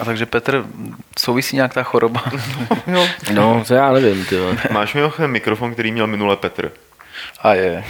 A takže Petr, souvisí nějak ta choroba? jo. No, to já nevím, ty Máš mimochodem mikrofon, který měl minule Petr. A je.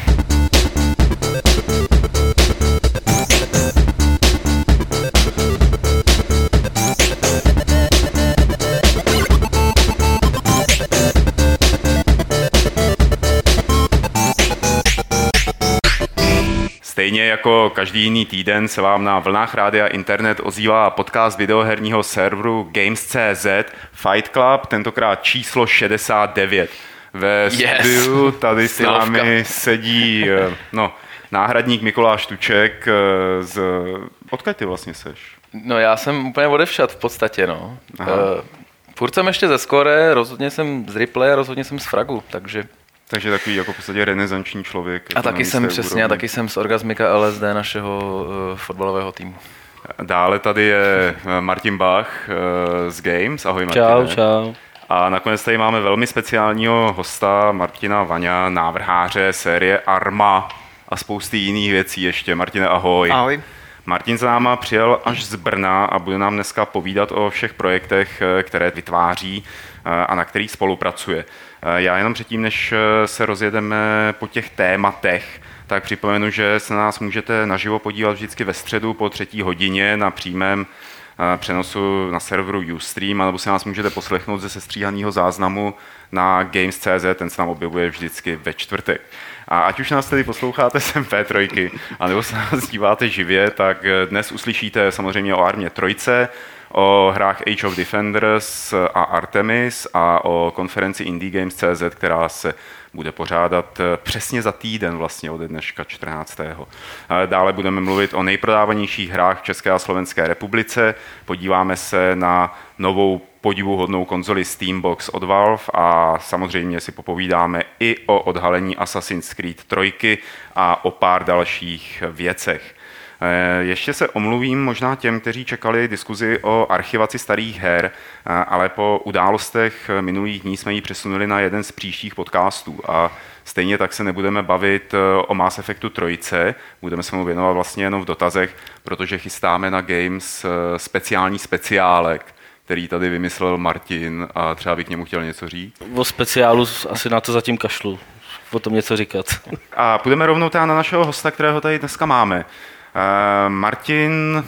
Stejně jako každý jiný týden se vám na vlnách rádia internet ozývá podcast videoherního serveru Games.cz Fight Club, tentokrát číslo 69. Ve yes. studiu tady s námi sedí eh, no, náhradník Mikuláš Tuček eh, z... Odkud ty vlastně seš? No já jsem úplně odevšat v podstatě, no. Uh, furt jsem ještě ze Skore, rozhodně jsem z Ripley a rozhodně jsem z Fragu, takže takže takový jako v podstatě renesanční člověk. A taky jsem přesně, a taky jsem z Orgasmika LSD našeho uh, fotbalového týmu. Dále tady je eh, Martin Bach uh, z Games. Ahoj Martin. Čau, čau. A nakonec tady máme velmi speciálního hosta Martina Vaňa, návrháře série Arma a spousty jiných věcí ještě. Martine, ahoj. Ahoj. Martin za náma přijel až z Brna a bude nám dneska povídat o všech projektech, které vytváří a na kterých spolupracuje. Eh, já jenom předtím, než eh, se rozjedeme po těch tématech, tak připomenu, že se na nás můžete naživo podívat vždycky ve středu po třetí hodině na přímém eh, přenosu na serveru Ustream, nebo si nás můžete poslechnout ze sestříhaného záznamu na Games.cz, ten se nám objevuje vždycky ve čtvrtek. A ať už nás tedy posloucháte sem P3, anebo se nás díváte živě, tak dnes uslyšíte samozřejmě o armě Trojce, o hrách Age of Defenders a Artemis a o konferenci Indie Games.cz, která se bude pořádat eh, přesně za týden vlastně od dneška 14. Dále budeme mluvit o nejprodávanějších hrách v České a Slovenské republice. Podíváme se na novou podivuhodnou konzoli Steambox od Valve a samozřejmě si popovídáme i o odhalení Assassin's Creed 3 a o pár dalších věcech. Eh, ještě se omluvím možná těm, kteří čekali diskuzi o archivaci starých her, eh, ale po událostech minulých dní jsme ji přesunuli na jeden z příštích podcastů a stejně tak se nebudeme bavit eh, o Mass Effectu trojce, budeme se mu věnovat vlastně jenom v dotazech, protože chystáme na Games speciální speciálek, který tady vymyslel Martin a třeba by k němu chtěl něco říct. O speciálu asi na to zatím kašlu o tom něco říkat. A půjdeme rovnou teda na našeho hosta, kterého tady dneska máme. Eh, Martin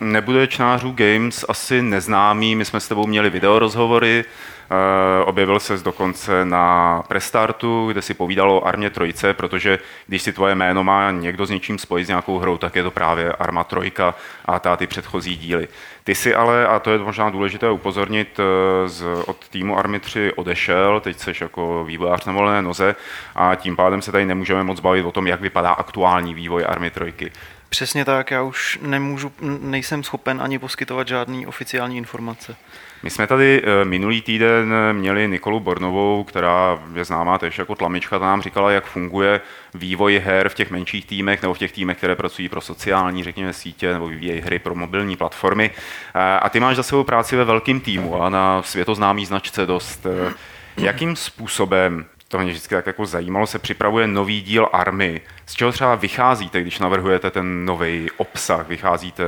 nebude čnářů Games asi neznámý, my jsme s tebou měli videorozhovory, Eh, objevil se dokonce na Prestartu, kde si povídalo o Armě Trojce, protože když si tvoje jméno má někdo s něčím spojit s nějakou hrou, tak je to právě Arma Trojka a ta ty předchozí díly. Ty si ale, a to je možná důležité upozornit, eh, z, od týmu Army 3 odešel, teď jsi jako vývojář na volné noze a tím pádem se tady nemůžeme moc bavit o tom, jak vypadá aktuální vývoj Army Trojky. Přesně tak, já už nemůžu, nejsem schopen ani poskytovat žádný oficiální informace. My jsme tady eh, minulý týden měli Nikolu Bornovou, která je známá tež jako tlamička, ta nám říkala, jak funguje vývoj her v těch menších týmech nebo v těch týmech, které pracují pro sociální, řekněme, sítě nebo vyvíjejí hry pro mobilní platformy. Eh, a ty máš za sebou práci ve velkém týmu a na světoznámý značce dost. Eh, jakým způsobem to mě vždycky tak jako zajímalo, se připravuje nový díl Army. Z čeho třeba vycházíte, když navrhujete ten nový obsah? Vycházíte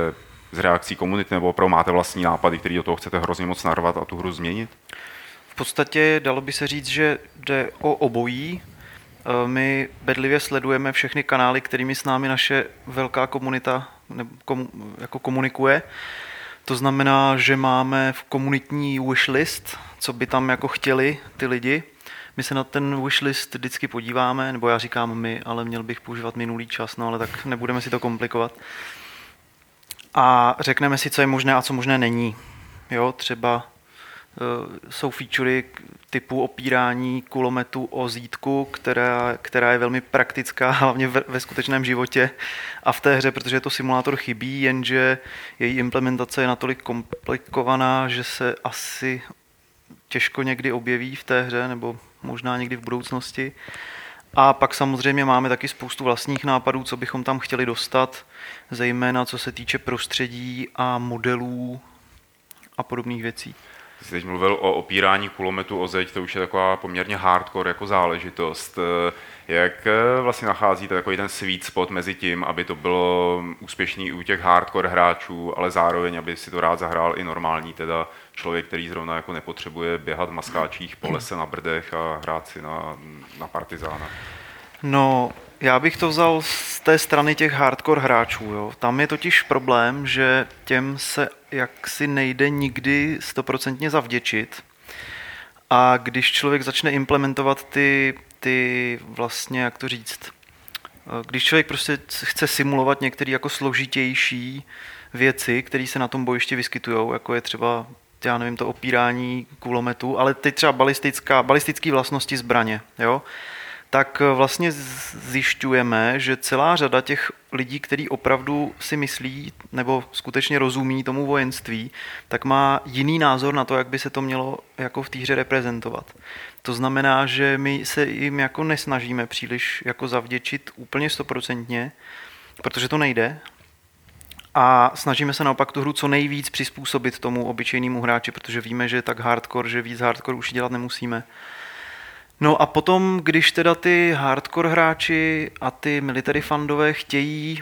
z reakcí komunity nebo opravdu máte vlastní nápady, který do toho chcete hrozně moc narvat a tu hru změnit? V podstatě dalo by se říct, že jde o obojí. E, my bedlivě sledujeme všechny kanály, kterými s námi naše velká komunita jako komunikuje. To znamená, že máme v komunitní wishlist, co by tam jako chtěli ty lidi. My se na ten wishlist vždycky podíváme, nebo já říkám my, ale měl bych používat minulý čas, no ale tak nebudeme si to komplikovat a řekneme si, co je možné a co možné není. Jo, třeba uh, jsou featurey typu opírání kulometu o zítku, která, která je velmi praktická, hlavně ve, ve skutečném životě a v té hře, protože to simulátor chybí, jenže její implementace je natolik komplikovaná, že se asi těžko někdy objeví v té hře, nebo možná někdy v budoucnosti. A pak samozřejmě máme taky spoustu vlastních nápadů, co bychom tam chtěli dostat, zejména co se týče prostředí a modelů a podobných věcí. Jsi teď mluvil o opírání kulometu o zeď, to už je taková poměrně hardcore jako záležitost. Jak eh, vlastně nacházíte takový ten sweet spot mezi tím, aby to bylo úspěšný u těch hardcore hráčů, ale zároveň, aby si to rád zahrál i normální, teda člověk, který zrovna jako nepotřebuje běhat v maskáčích po lese na brdech a hrát si na, na partizána? No, já bych to vzal z té strany těch hardcore hráčů. Jo. Tam je totiž problém, že těm se jaksi nejde nikdy stoprocentně zavděčit. A když člověk začne implementovat ty, ty vlastně, jak to říct, když člověk prostě chce simulovat některé jako složitější věci, které se na tom bojišti vyskytují, jako je třeba já nevím, to opírání kulometu, ale teď třeba balistická, balistické vlastnosti zbraně, jo? tak eh, vlastně zjišťujeme, že celá řada těch lidí, kteří opravdu si myslí nebo skutečně rozumí tomu vojenství, tak má jiný názor na to, jak by se to mělo jako v té hře reprezentovat. To znamená, že my se jim jako nesnažíme příliš jako zavděčit úplně stoprocentně, protože to nejde, a snažíme se naopak tu hru co nejvíc přizpůsobit tomu obyčejnému hráči, protože víme, že je tak hardcore, že víc hardcore už dělat nemusíme. No a potom, když teda ty hardcore hráči a ty military fandové chtějí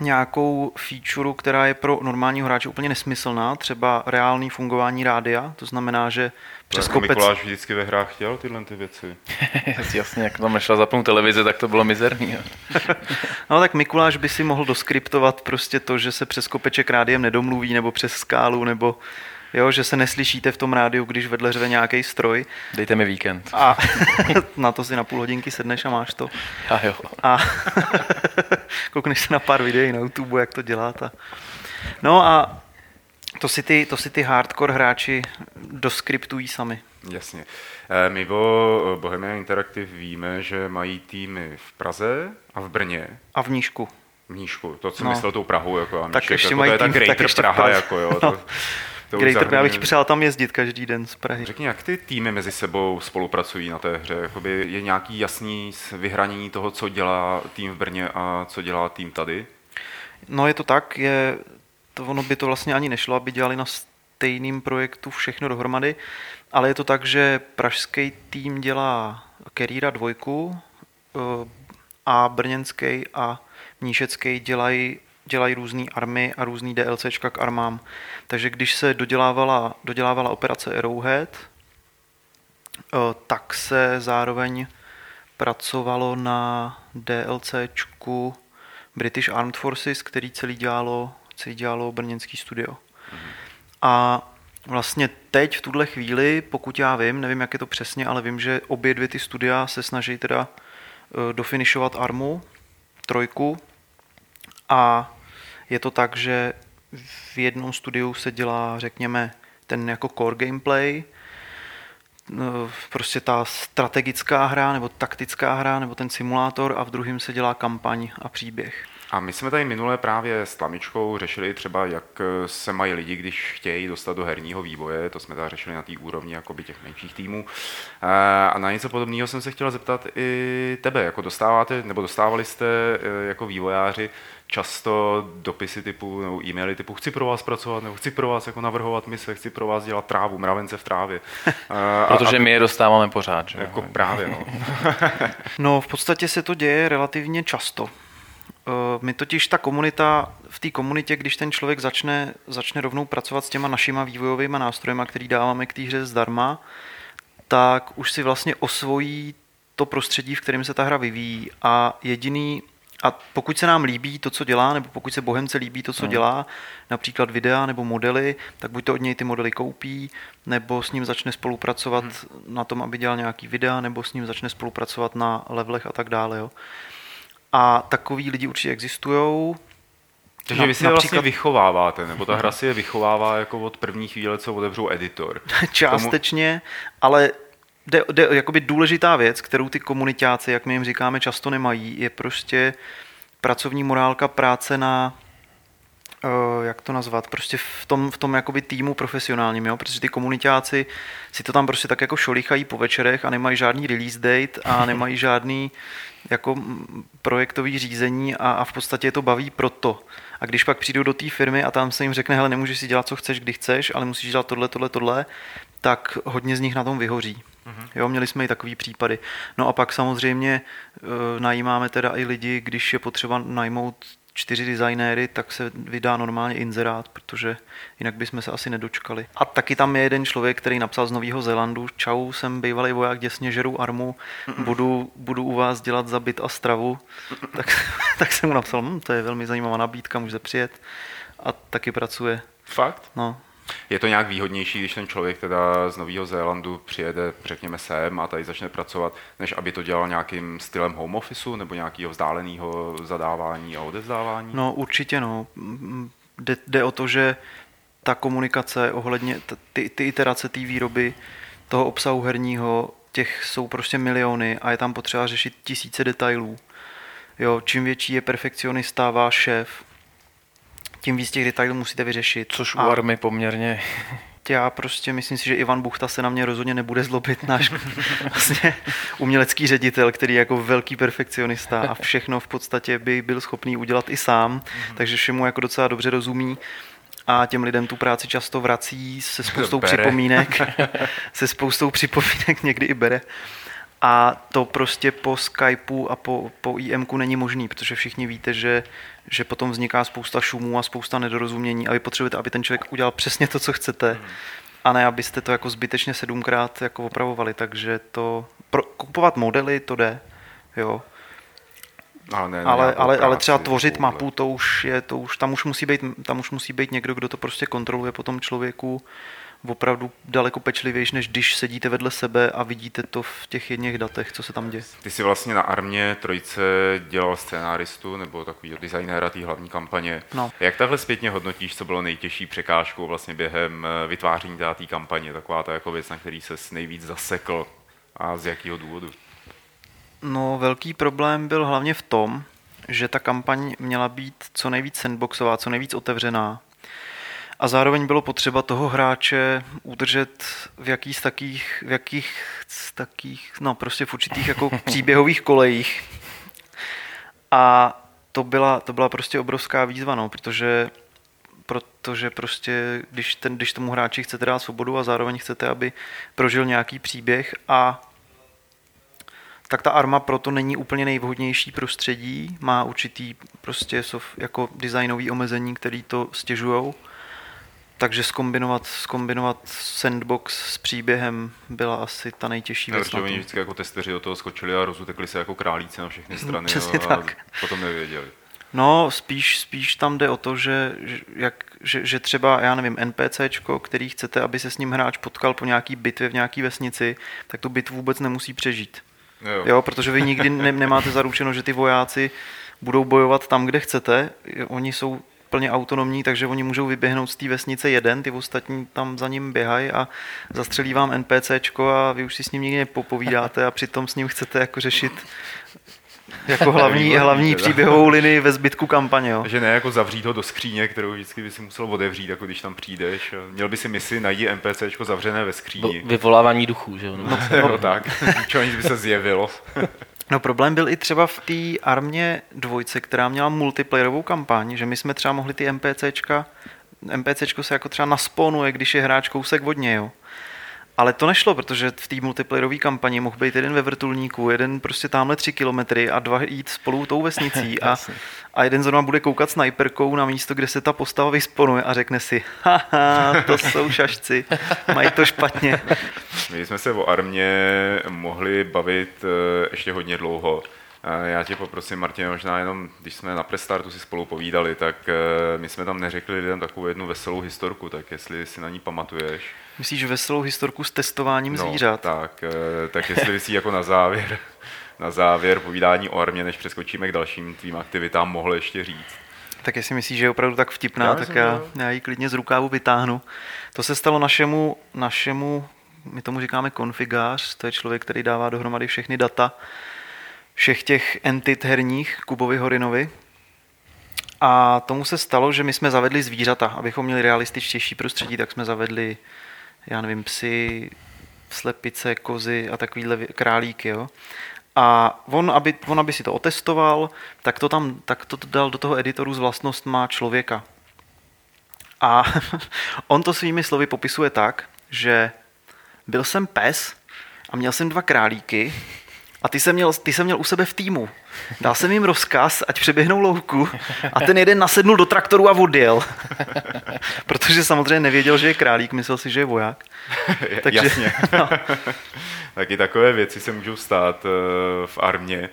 nějakou feature, která je pro normálního hráče úplně nesmyslná, třeba reálný fungování rádia, to znamená, že přes kopec... Mikuláš vždycky ve hrách chtěl tyhle ty věci. Jasně, jak tam nešla zapnout televizi, tak to bylo mizerný. no tak Mikuláš by si mohl doskriptovat prostě to, že se přes kopeček rádiem nedomluví, nebo přes skálu, nebo jo, že se neslyšíte v tom rádiu, když vedle řve nějaký stroj. Dejte mi víkend. A na to si na půl hodinky sedneš a máš to. A jo. A koukneš se na pár videí na YouTube, jak to děláte. No a to si, ty, to si ty hardcore hráči doskriptují sami. Jasně. Eh, my o Bohemia Interactive víme, že mají týmy v Praze a v Brně. A v Nížku. V Nížku, to, co no. myslel tou Prahou. Jako, a tak Míšek, ještě jako, mají to je tým, tak Greater tak Praha, jako, jo, no. To Greater, já bych přál tam jezdit každý den z Prahy. Řekni, jak ty týmy mezi sebou spolupracují na té hře? Jakoby je nějaký jasný vyhranění toho, co dělá tým v Brně a co dělá tým tady? No je to tak, je, to ono by to vlastně ani nešlo, aby dělali na stejným projektu všechno dohromady, ale je to tak, že pražský tým dělá Kerýra dvojku eh, a brněnský a mníšecký dělají dělají různé army a různý DLCčka k armám. Takže když se dodělávala, dodělávala operace Arrowhead, eh, tak se zároveň pracovalo na DLCčku British Armed Forces, který celý dělalo, celý dělalo brněnský studio. Mm-hmm. A vlastně teď v tuhle chvíli, pokud já vím, nevím, jak je to přesně, ale vím, že obě dvě ty studia se snaží teda eh, dofinišovat armu, trojku, a je to tak, že v jednom studiu se dělá, řekněme, ten jako core gameplay, no, prostě ta strategická hra nebo taktická hra nebo ten simulátor a v druhém se dělá kampaň a příběh. A my jsme tady minule právě s Tlamičkou řešili třeba, jak se mají lidi, když chtějí dostat do herního vývoje, to jsme tady řešili na té úrovni jakoby těch menších týmů. A na něco podobného jsem se chtěl zeptat i tebe, jako dostáváte, nebo dostávali jste e, jako vývojáři často dopisy typu, nebo e-maily typu chci pro vás pracovat, nebo chci pro vás jako navrhovat mise, chci pro vás dělat trávu, mravence v trávě. Protože a, my je dostáváme pořád. Že? Jako právě, no. no, v podstatě se to děje relativně často. Eh, my totiž ta komunita, v té komunitě, když ten člověk začne, začne rovnou pracovat s těma našima vývojovými nástrojemi, který dáváme k té hře zdarma, tak už si vlastně osvojí to prostředí, v kterém se ta hra vyvíjí a jediný a pokud se nám líbí to, co dělá, nebo pokud se Bohemce líbí to, co no. dělá, například videa nebo modely, tak buď to od něj ty modely koupí, nebo s ním začne spolupracovat hmm. na tom, aby dělal nějaký videa, nebo s ním začne spolupracovat na levelech a tak dále. Jo. A takový lidi určitě existují. Takže na, vy si je vlastně vychováváte, nebo ta hra si je vychovává jako od první chvíle, co otevřou editor. Částečně, tomu... ale jde, jde, jakoby důležitá věc, kterou ty komunitáci, jak my jim říkáme, často nemají, je prostě pracovní morálka práce na eh, jak to nazvat, prostě v tom, v tom jakoby týmu profesionálním, jo? protože ty komunitáci si to tam prostě tak jako šolichají po večerech a nemají žádný release date a nemají žádný jako projektový řízení a, a v podstatě je to baví proto. A když pak přijdou do té firmy a tam se jim řekne, hele, nemůžeš si dělat, co chceš, kdy chceš, ale musíš dělat tohle, tohle, tohle, tak hodně z nich na tom vyhoří. Mm-hmm. Jo, měli jsme i takový případy. No a pak samozřejmě e, najímáme teda i lidi, když je potřeba najmout čtyři designéry, tak se vydá normálně inzerát, protože jinak bychom se asi nedočkali. A taky tam je jeden člověk, který napsal z Nového Zélandu, čau, jsem bývalý voják, děsně žeru armu, budu, budu u vás dělat za byt a stravu. Tak, tak jsem mu napsal, hm, to je velmi zajímavá nabídka, může přijet. A taky pracuje. Fakt? No, Je to nějak výhodnější, když ten člověk teda z Nového Zélandu přijede, řekněme, sem a tady začne pracovat, než aby to dělal nějakým stylem home officeu nebo nějakého vzdáleného zadávání a odevzdávání? No určitě no. Jde, jde o to, že ta komunikace ohledně ty, ty iterace té výroby, toho obsahu herního, těch jsou prostě miliony a je tam potřeba řešit tisíce detailů. Jo, čím větší je perfekcionista, váš šéf, tím víc těch detailů musíte vyřešit. Což u army poměrně já prostě myslím si, že Ivan Buchta se na mě rozhodně nebude zlobit, náš vlastně umělecký ředitel, který je jako velký perfekcionista a všechno v podstatě by byl schopný udělat i sám, takže všemu jako docela dobře rozumí a těm lidem tu práci často vrací se spoustou Bere. připomínek, se spoustou připomínek někdy i bere. A to prostě po Skypeu a po, po IMku není možný, protože všichni víte, že, že potom vzniká spousta šumů a spousta nedorozumění a vy potřebujete, aby ten člověk udělal přesně to, co chcete, a ne, abyste to jako zbytečně sedmkrát jako opravovali. Takže to, pro, kupovat modely, to jde, jo. Ale, ne, Ale, nějakou ale, ale práci třeba tvořit mapu, to už je, to už, tam už musí být, tam už musí být někdo, kdo to prostě kontroluje po tom člověku opravdu daleko pečlivější, než když sedíte vedle sebe a vidíte to v těch jedných datech, co se tam děje. Ty jsi vlastně na armě trojce dělal scénáristu nebo takový designéra té hlavní kampaně. No. Jak takhle zpětně hodnotíš, co bylo nejtěžší překážkou vlastně během eh, vytváření té kampaně? Taková ta jako věc, na který se nejvíc zasekl a z jakého důvodu? No, velký problém byl hlavně v tom, že ta kampaň měla být co nejvíc sandboxová, co nejvíc otevřená. A zároveň bylo potřeba toho hráče udržet v jakých takých, v jakých takých, no prostě v určitých jako příběhových kolejích. A to byla, to byla prostě obrovská výzva, no, protože protože prostě, když, ten, když tomu hráči chcete dát svobodu a zároveň chcete, aby prožil nějaký příběh a tak ta arma proto není úplně nejvhodnější prostředí, má určitý prostě jako designový omezení, který to stěžujou. Takže skombinovat, skombinovat sandbox s příběhem byla asi ta nejtěžší Ne, věc. protože oni vždycky jako testeři do toho skočili a rozutekli se jako králíci na všechny strany přesně a tak. potom nevěděli. No, spíš, spíš tam jde o to, že, že, jak, že, že třeba, já nevím, NPCčko, který chcete, aby se s ním hráč potkal po nějaký bitvě v nějaký vesnici, tak tu bitvu vůbec nemusí přežít. Jo. Jo, protože vy nikdy ne, nemáte zaručeno, že ty vojáci budou bojovat tam, kde chcete. Oni jsou plně autonomní, takže oni můžou vyběhnout z té vesnice jeden, ty ostatní tam za ním běhají a zastřelí vám NPCčko a vy už si s ním nikdy nepopovídáte a přitom s ním chcete jako řešit jako hlavní, hlavní příběhovou linii ve zbytku kampaně. Jo. Takže ne jako zavřít ho do skříně, kterou vždycky by si musel otevřít, jako když tam přijdeš. Měl by si misi najít NPCčko zavřené ve skříni. vyvolávání duchů, že jo? No. No, tak, čo nic by se zjevilo. No problém byl i třeba v té armě dvojce, která měla multiplayerovou kampaň, že my jsme třeba mohli ty NPCčka, NPCčko se jako třeba nasponuje, když je hráč kousek od něj, jo. Ale to nešlo, protože v té multiplayerové kampani mohl být jeden ve vrtulníku, jeden prostě tamhle tři kilometry a dva jít spolu tou vesnicí a, a jeden zrovna bude koukat snajperkou na místo, kde se ta postava vysponuje a řekne si, haha, to jsou šašci, mají to špatně. My jsme se o armě mohli bavit eh, ještě hodně dlouho. Já tě poprosím, Martin, možná jenom, když jsme na Prestartu si spolu povídali, tak eh, my jsme tam neřekli lidem takovou jednu veselou historku, tak jestli si na ní pamatuješ. Myslíš veselou historku s testováním zvířat? No, tak, eh, tak jestli bys jí jako na závěr, na závěr povídání o armě, než přeskočíme k dalším tvým aktivitám, mohl ještě říct. Tak jestli myslíš, že je opravdu tak vtipná, Já tak myslím, já, já ji klidně z rukávu vytáhnu. To se stalo našemu, našemu, my tomu říkáme konfigář, to je člověk, který dává dohromady všechny data všech těch entit herních Kubovi Horinovi. A tomu se stalo, že my jsme zavedli zvířata, abychom měli realističtější prostředí, tak jsme zavedli, já nevím, psy, slepice, kozy a takovýhle králíky, jo. A on aby, on, aby si to otestoval, tak to tam tak to dal do toho editoru s vlastnostma člověka. A on to svými slovy popisuje tak, že byl jsem pes a měl jsem dva králíky a ty jsem měl, ty jsem měl u sebe v týmu. Dal jsem jim rozkaz, ať přeběhnou louku a ten jeden nasednul do traktoru a odjel. Protože samozřejmě nevěděl, že je králík, myslel si, že je voják. Takže, Jasně. No. Taky takové věci se můžou stát eh, v armě.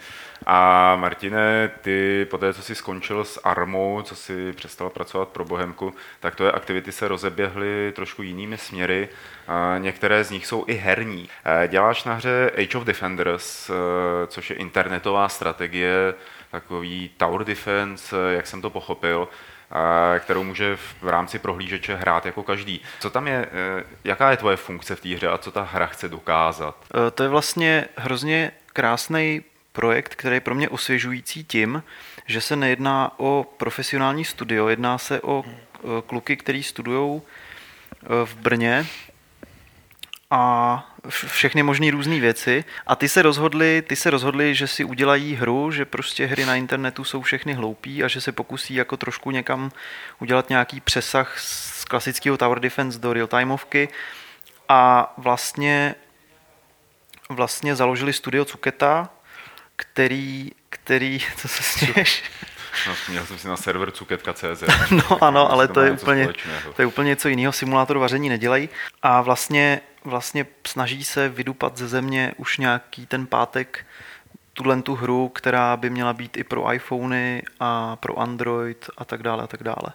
A Martine, ty po té, co jsi skončil s armou, co jsi přestal pracovat pro Bohemku, tak tvoje aktivity se rozeběhly trošku jinými směry. A některé z nich jsou i herní. Eh, děláš na hře Age of Defenders, eh, což je internetová strategie, takový tower defense, jak jsem to pochopil kterou může v rámci prohlížeče hrát jako každý. Co tam je, jaká je tvoje funkce v té hře a co ta hra chce dokázat? To je vlastně hrozně krásný projekt, který je pro mě osvěžující tím, že se nejedná o profesionální studio, jedná se o kluky, kteří studují v Brně a všechny možné různé věci. A ty se rozhodli, ty se rozhodli, že si udělají hru, že prostě hry na internetu jsou všechny hloupí a že se pokusí jako trošku někam udělat nějaký přesah z klasického Tower Defense do real-timeovky a vlastně vlastně založili studio Cuketa, který, který, co se směješ? No, měl jsem si na server cuketka.cz. no ano, ale to je, úplně, to je úplně něco jiného. Simulátor vaření nedělají. A vlastně, vlastně snaží se vydupat ze země už nějaký ten pátek tuhle tu hru, která by měla být i pro iPhony a pro Android a tak dále a tak dále.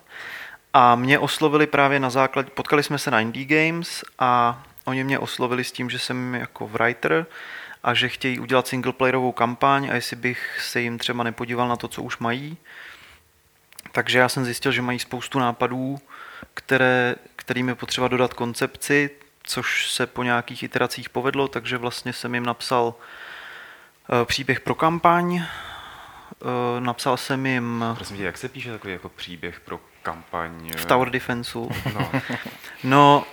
A mě oslovili právě na základě, potkali jsme se na Indie Games a oni mě oslovili s tím, že jsem jako writer a že chtějí udělat singleplayerovou kampaň a jestli bych se jim třeba nepodíval na to, co už mají. Takže já jsem zjistil, že mají spoustu nápadů, které, kterým je potřeba dodat koncepci, což se po nějakých iteracích povedlo, takže vlastně jsem jim napsal uh, příběh pro kampaň, uh, napsal jsem jim... Prosím tě, jak se píše takový jako příběh pro kampaň? V Tower Defenseu. No, no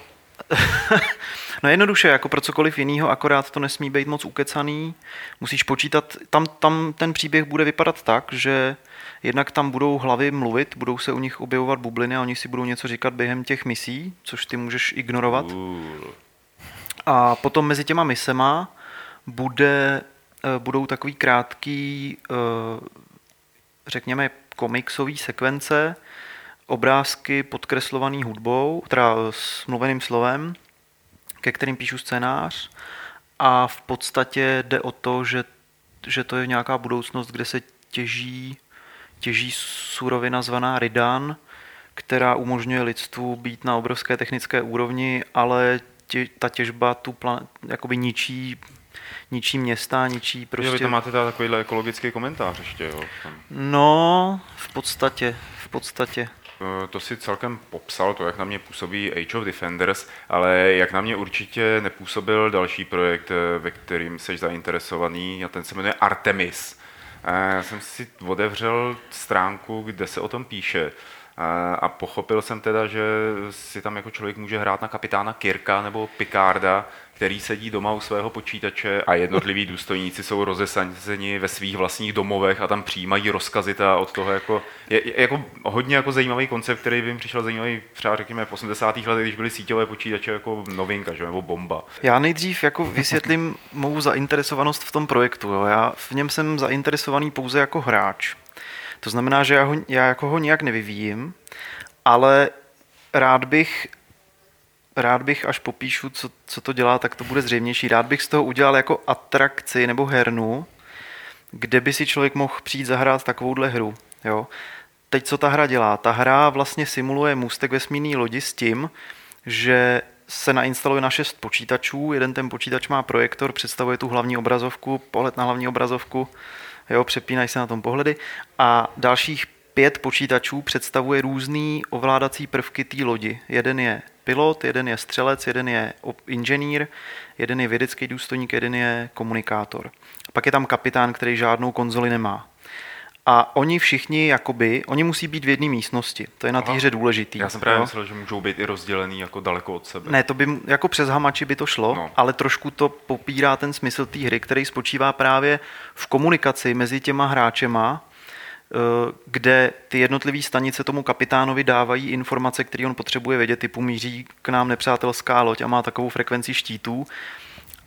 no jednoduše, jako pro cokoliv jiného, akorát to nesmí být moc ukecaný. Musíš počítat, tam, tam ten příběh bude vypadat tak, že jednak tam budou hlavy mluvit, budou se u nich objevovat bubliny a oni si budou něco říkat během těch misí, což ty můžeš ignorovat. A potom mezi těma misema bude, eh, budou takový krátký, eh, řekněme, komiksové sekvence, obrázky podkreslovaný hudbou, teda s mluveným slovem, ke kterým píšu scénář a v podstatě jde o to, že, že to je nějaká budoucnost, kde se těží, těží surovina zvaná Ridan, která umožňuje lidstvu být na obrovské technické úrovni, ale tě, ta těžba tu plan, jakoby ničí ničí města, ničí prostě... Jo, vy tam máte teda takovýhle ekologický komentář ještě, jo? No, v podstatě, v podstatě. Eh, to si celkem popsal, to, jak na mě působí Age of Defenders, ale jak na mě určitě nepůsobil další projekt, eh, ve kterým jsi zainteresovaný, a ten se jmenuje Artemis. Eh, já jsem si otevřel stránku, kde se o tom píše. A pochopil jsem teda, že si tam jako člověk může hrát na kapitána Kirka nebo Picarda, který sedí doma u svého počítače a jednotliví důstojníci jsou rozesani ve svých vlastních domovech a tam přijímají rozkazy ta od toho jako, je, je, jako hodně jako zajímavý koncept, který by mi přišel zajímavý třeba řekněme v 80. letech, když byly síťové počítače jako novinka, že, nebo bomba. Já nejdřív jako vysvětlím mou zainteresovanost v tom projektu. Jo. Já v něm jsem zainteresovaný pouze jako hráč. To znamená, že já, ho, já jako ho nijak nevyvíjím, ale rád bych rád bych, až popíšu, co, co to dělá, tak to bude zřejmější. Rád bych z toho udělal jako atrakci nebo hernu, kde by si člověk mohl přijít zahrát takovouhle hru. Jo? Teď co ta hra dělá? Ta hra vlastně simuluje můstek vesmírný lodi s tím, že se nainstaluje na šest počítačů, jeden ten počítač má projektor, představuje tu hlavní obrazovku, pohled na hlavní obrazovku, jo, přepínají se na tom pohledy a dalších pět počítačů představuje různý ovládací prvky té lodi. Jeden je pilot, jeden je střelec, jeden je inženýr, jeden je vědecký důstojník, jeden je komunikátor. Pak je tam kapitán, který žádnou konzoli nemá. A oni všichni, jakoby, oni musí být v jedné místnosti. To je na té hře důležitý. Já jsem právě myslel, že můžou být i rozdělený jako daleko od sebe. Ne, to by jako přes hamači by to šlo, No. no. ale trošku to popírá ten smysl té hry, který spočívá právě v komunikaci mezi těma hráčema, eh, kde ty jednotlivé stanice tomu kapitánovi dávají informace, které on potřebuje vědět, typu míří k nám nepřátelská loď a má takovou frekvenci štítů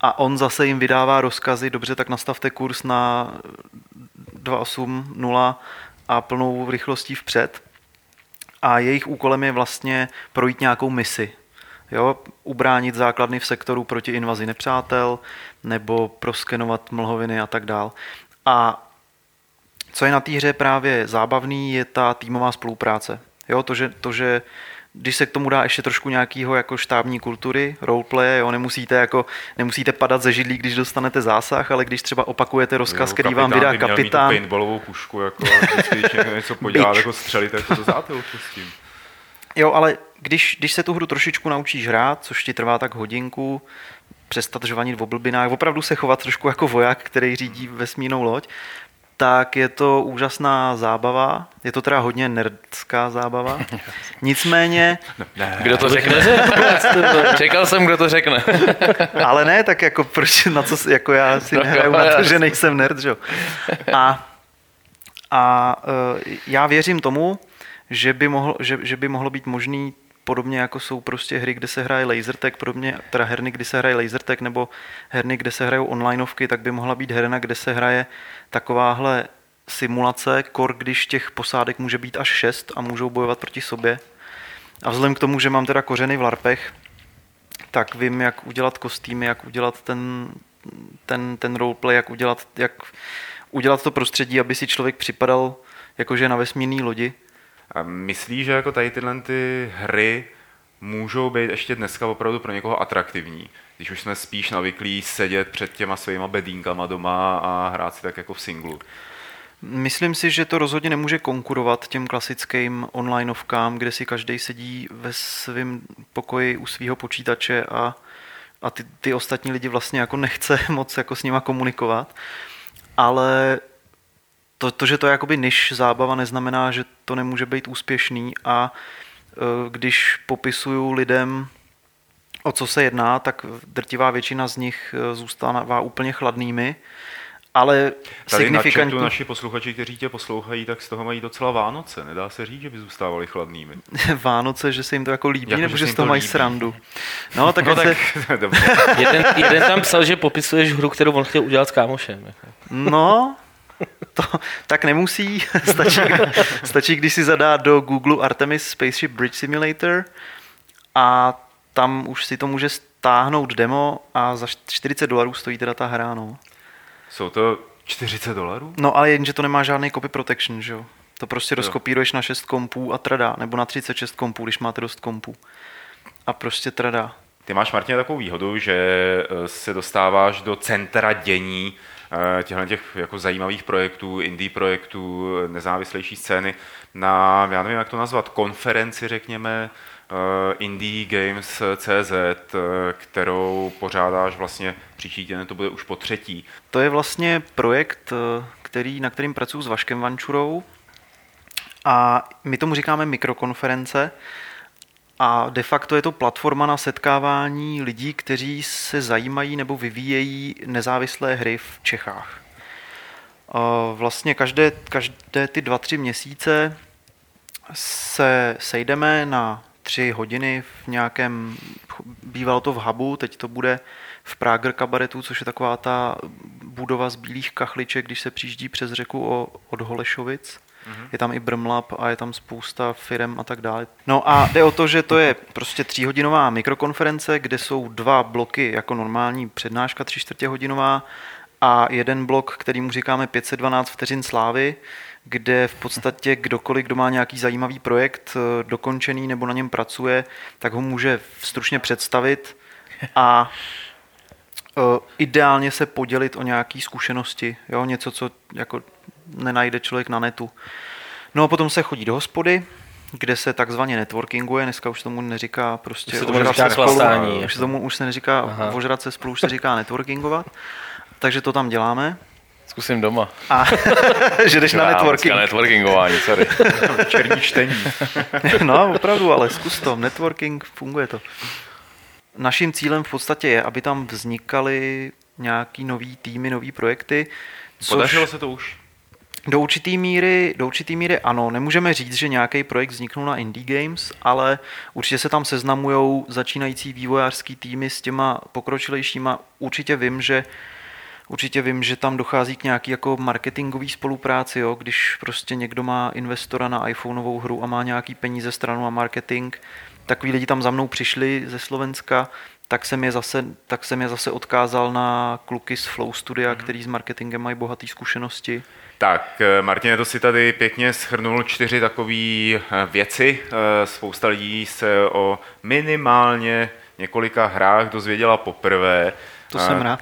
a on zase jim vydává rozkazy, dobře, tak nastavte kurz na 280 a plnou rychlostí vpřed a jejich úkolem je vlastně projít nějakou misi. Jo, ubránit základny v sektoru proti invazi nepřátel nebo proskenovat mlhoviny a tak dál. A co je na té hře právě zábavný, je ta týmová spolupráce. Jo, to, že, to, že když se k tomu dá ještě trošku nějakého jako štábní kultury, roleplay, jo, nemusíte, jako, nemusíte padat ze židlí, když dostanete zásah, ale když třeba opakujete rozkaz, který vám vydá by měl kapitán, Mít paintballovou pušku, jako vždycky, něco podělá, jako střelit, jako to zátilku s tím. Jo, ale když, když se tu hru trošičku naučíš hrát, což ti trvá tak hodinku, přestat žvanit v oblbinách, opravdu se chovat trošku jako voják, který řídí vesmírnou loď, tak je to úžasná zábava. Je to teda hodně nerdská zábava. Nicméně, Kdo to řekne? Čekal jsem, kdo to řekne. ale ne, tak jako proč, na co, jako já si No, nehraju na to, že nejsem nerd, že jo. A, a eh, já věřím tomu, že by, mohlo, že, že by mohlo být možný podobně jako jsou prostě hry, kde se hraje lasertag, podobně, teda herny, kdy se hraje lasertag, nebo herny, kde se hrajou onlineovky, tak by mohla být herna, kde se hraje takováhle simulace, kor, když těch posádek může být až šest a můžou bojovat proti sobě. A vzhledem k tomu, že mám teda kořeny v larpech, tak vím, jak udělat kostýmy, jak udělat ten, ten, ten roleplay, jak udělat, jak udělat to prostředí, aby si člověk připadal jakože na vesmírné lodi. A myslíš, že jako tady tyhle ty hry můžou být ještě dneska opravdu pro někoho atraktivní, když už jsme spíš navyklí sedět před těma svýma bedínkama doma a hrát si tak jako v singlu. Myslím si, že to rozhodně nemůže konkurovat těm klasickým onlineovkám, kde si každý sedí ve svém pokoji u svého počítače a, a ty, ty ostatní lidi vlastně jako nechce moc jako s nima komunikovat. Ale to, to, že to je jakoby niž zábava, neznamená, že to nemůže být úspěšný a e, když popisuju lidem, o co se jedná, tak drtivá většina z nich e, zůstává úplně chladnými, ale Tady signifikantní... naši posluchači, kteří tě poslouchají, tak z toho mají docela Vánoce. Nedá se říct, že by zůstávali chladnými. Vánoce, že se jim to jako líbí, Jako, nebo že že z toho to mají líbí. srandu. No, tak, No tak, se, dobře. Jeden, jeden tam psal, že popisuješ hru, kterou on chtěl udělat s kámošem. no to, tak nemusí. stačí, stačí, když si zadá do Google Artemis Spaceship Bridge Simulator a tam už si to může stáhnout demo a za 40 dolarů stojí teda ta hra, no. Jsou to 40 dolarů? No ale jenže to nemá žádný copy protection, že jo. To prostě rozkopíruješ na 6 kompů a trada, nebo na 36 kompů, když máte dost kompů. A prostě trada. Ty máš, Martin, takovou výhodu, že eh, se dostáváš do centra dění těchto těch jako zajímavých projektů, indie projektů, eh, nezávislejší scény na, já nevím, jak to nazvat, konferenci, řekněme, eh, Indie Games CZ, eh, kterou pořádáš vlastně příští týden, to bude už po třetí. To je vlastně projekt, eh, který, na kterým pracuji s Vaškem Vančurou a my tomu říkáme mikrokonference a de facto je to platforma na setkávání lidí, kteří se zajímají nebo vyvíjejí nezávislé hry v Čechách. Vlastně každé, každé ty dva, tři měsíce se sejdeme na tři hodiny v nějakém, bývalo to v hubu, teď to bude v Prager kabaretu, což je taková ta budova z bílých kachliček, když se přijíždí přes řeku od Holešovic. Mm-hmm. Je tam i Brmlab a je tam spousta firem a tak dále. No a jde o to, že to je prostě tříhodinová mikrokonference, kde jsou dva bloky jako normální přednáška tři čtvrtě hodinová a jeden blok, který mu říkáme 512 vteřin slávy, kde v podstatě kdokoliv, kdo má nějaký zajímavý projekt eh, dokončený nebo na něm pracuje, tak ho může stručně představit a eh, ideálně se podělit o nějaké zkušenosti, jo? něco, co jako nenajde člověk na netu. No a potom se chodí do hospody, kde se takzvaně networkinguje, dneska už tomu neříká prostě Už se tomu neříká spolu, chlastání, už jako. se tomu už se neříká Aha. ožrat se spolu, už se říká networkingovat, takže to tam děláme. Zkusím doma. A že jdeš na Já, networking. dneska networkingování, sorry. Večerní čtení. No, opravdu, ale zkus to. Networking, funguje to. Naším cílem v podstatě je, aby tam vznikaly nějaký nový týmy, nový projekty. Což Podařilo se to už? Do určitý míry, do určitý míry ano. Nemůžeme říct, že nějaký projekt vzniknul na Indie Games, ale určitě se tam seznamují začínající vývojářský týmy s těma pokročilejšíma. Určitě vím, že Určitě vím, že tam dochází k nějaký jako marketingové spolupráci, jo? když prostě někdo má investora na iPhoneovou hru a má nějaký peníze stranu a marketing, takový lidi tam za mnou přišli ze Slovenska, tak jsem je zase, tak jsem je zase odkázal na kluky z Flow Studia, mm-hmm. který s marketingem mají bohaté zkušenosti. Tak, eh, Martine, to si tady pěkně schrnul čtyři takové věci. Eh, Spousta lidí se o minimálně několika hrách dozvěděla poprvé. To Eh, jsem rád.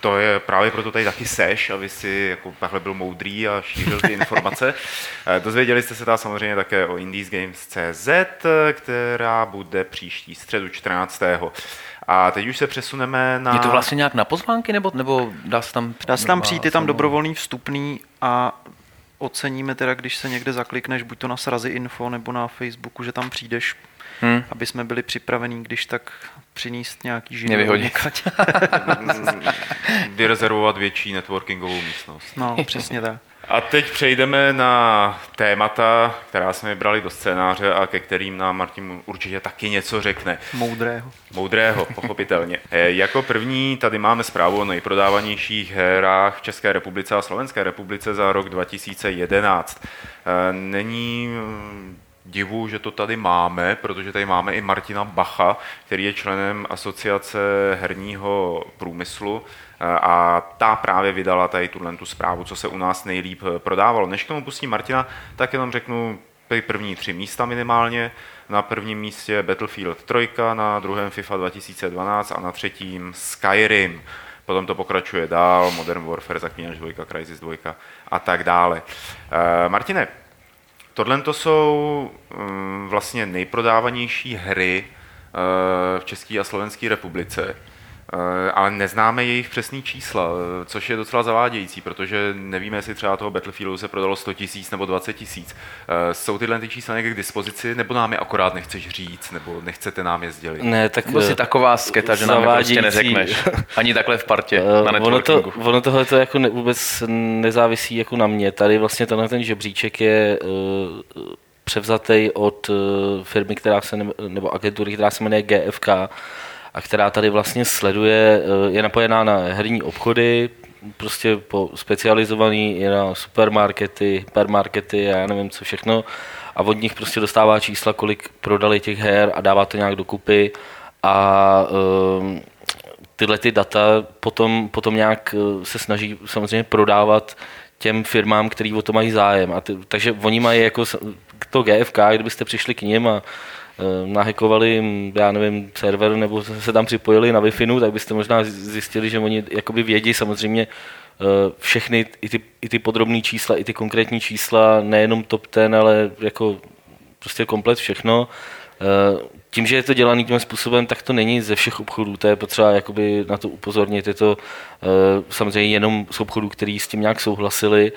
To je právě proto tady taky seš, aby si jako takhle byl moudrý a šířil ty informace. Eh, Dozvěděli jste se tam samozřejmě také o indiesgames.cz, která bude příští středu 14. A teď už se přesuneme na... Je to vlastně nějak na pozvánky, nebo, nebo dá se tam... Dá se tam přijít, je tam dobrovolný vstupný a oceníme teda, když se někde zaklikneš, buď to na Srazy Info nebo na Facebooku, že tam přijdeš, Hm. aby jsme byli připravení, když tak přinést nějaký židle. Nevyhodit. vyrezervovat větší networkingovou místnost. No, přesně tak. A teď přejdeme na témata, která jsme vybrali do scénáře a ke kterým nám Martin určitě taky něco řekne. Moudrého. Moudrého, pochopitelně. Eh, Jako první tady máme zprávu o nejprodávanějších hrách v České republice a Slovenské republice za rok 2011. Eh, Není divu, že to tady máme, protože tady máme i Martina Bacha, který je členem asociace herního průmyslu eh, a ta právě vydala tady tuhle tu zprávu, co se u nás nejlíp eh, prodávalo. Než k tomu pustím Martina, tak jenom řeknu první tři místa minimálně. Na prvním místě Battlefield 3, na druhém FIFA 2012 a na třetím Skyrim. Potom to pokračuje dál, Modern Warfare, Zaklínač 2, Crysis 2 a tak dále. Eh, Martine, tohle to jsou mm, vlastně nejprodávanější hry eh, v České a Slovenské republice, eh, ale neznáme jejich přesný čísla, eh, což je docela zavádějící, protože nevíme, jestli třeba toho Battlefieldu se prodalo 100 tisíc nebo 20 tisíc. Eh, Jsou tyhle ty čísla někde k dispozici, nebo nám je akorát nechceš říct, nebo nechcete nám je sdělit? Ne, tak Byl jsi eh, taková sketa, že nám je prostě neřekneš. Ani takhle v partě, Eh, na ono to, ono tohle to jako ne, vůbec nezávisí jako na mě. Tady vlastně tenhle ten žebříček je uh, převzatý od uh, firmy, která se, ne, nebo agentury, která se jmenuje GFK a která tady vlastně sleduje, uh, je napojená na herní obchody, prostě po specializovaný je na supermarkety, hypermarkety a já nevím co všechno a od nich prostě dostává čísla, kolik prodali těch her a dává to nějak dokupy a um, tyhle ty data potom, potom nějak eh, se snaží samozřejmě prodávat těm firmám, který o to mají zájem. A ty, takže oni mají jako to GFK, kdybyste přišli k ním a eh, nahekovali jim, já nevím, server nebo se tam připojili na wi tak byste možná zjistili, že oni jakoby vědí samozřejmě eh, všechny, i ty, i ty podrobné čísla, i ty konkrétní čísla, nejenom top ten, ale jako prostě komplet všechno. Eh, Tím, že je to dělaný tím způsobem, tak to není ze všech obchodů, to je potřeba jakoby na to upozornit. Je to eh, samozřejmě jenom z obchodů, který s tím nějak souhlasili.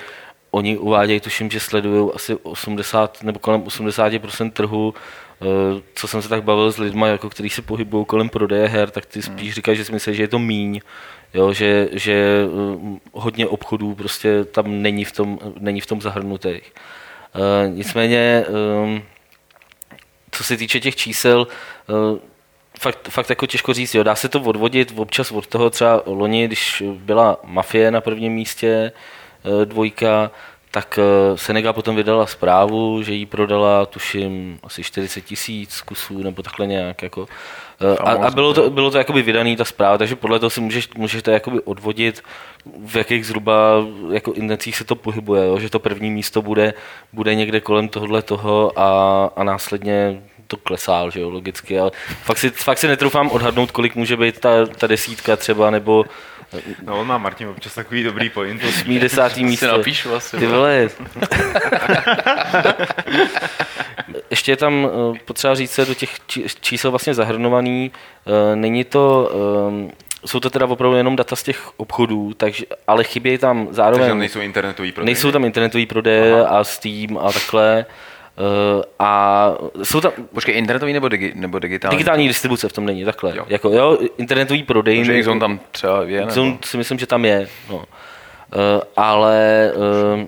Oni uvádějí, tuším, že sledují asi 80 nebo kolem 80% trhu, Eh, co jsem se tak bavil s lidmi, jako kteří se pohybují kolem prodeje her, tak ty spíš říkají, že si myslí, že je to míň, jo, že, že eh, hodně obchodů prostě tam není v tom, není v tom zahrnutých. Eh, Nicméně ehm, co se týče těch čísel, eh, fakt, fakt jako těžko říct, jo. dá se to odvodit občas od toho třeba loni, když byla Mafie na prvním místě, eh, dvojka, tak eh, Senegal potom vydala zprávu, že jí prodala, tuším, asi 40 tisíc kusů, nebo takhle nějak. Jako. Eh, A, a bylo to, bylo to jakoby vydaný ta zpráva, takže podle toho si můžeš, můžete jakoby odvodit, v jakých zhruba jako indexích se to pohybuje, jo? že to první místo bude, bude někde kolem tohohle toho a, a následně to klesá, že jo, logicky, ale fakt si, fakt si netroufám odhadnout, kolik může být ta, ta desítka třeba, nebo No, on má Martin občas takový dobrý point. osmý, desátý Si místo. napíšu asi. Ty vole. Ještě je tam eh, potřeba říct se do těch čísel vlastně zahrnovaný. eh, Není to, eh, jsou to teda opravdu jenom data z těch obchodů, takže, ale chybějí tam zároveň... Takže tam nejsou internetový prodeje? Nejsou tam internetový prodeje a Steam a takhle. Uh, a jsou tam... Počkej, internetový nebo, digi, nebo digitální? Digitální distribuce v tom není, takhle. Jo. Jako, jo, internetový prodej... Takže Xzone tam třeba je, nebo? Si myslím, že tam je, no. Uh, ale... Uh,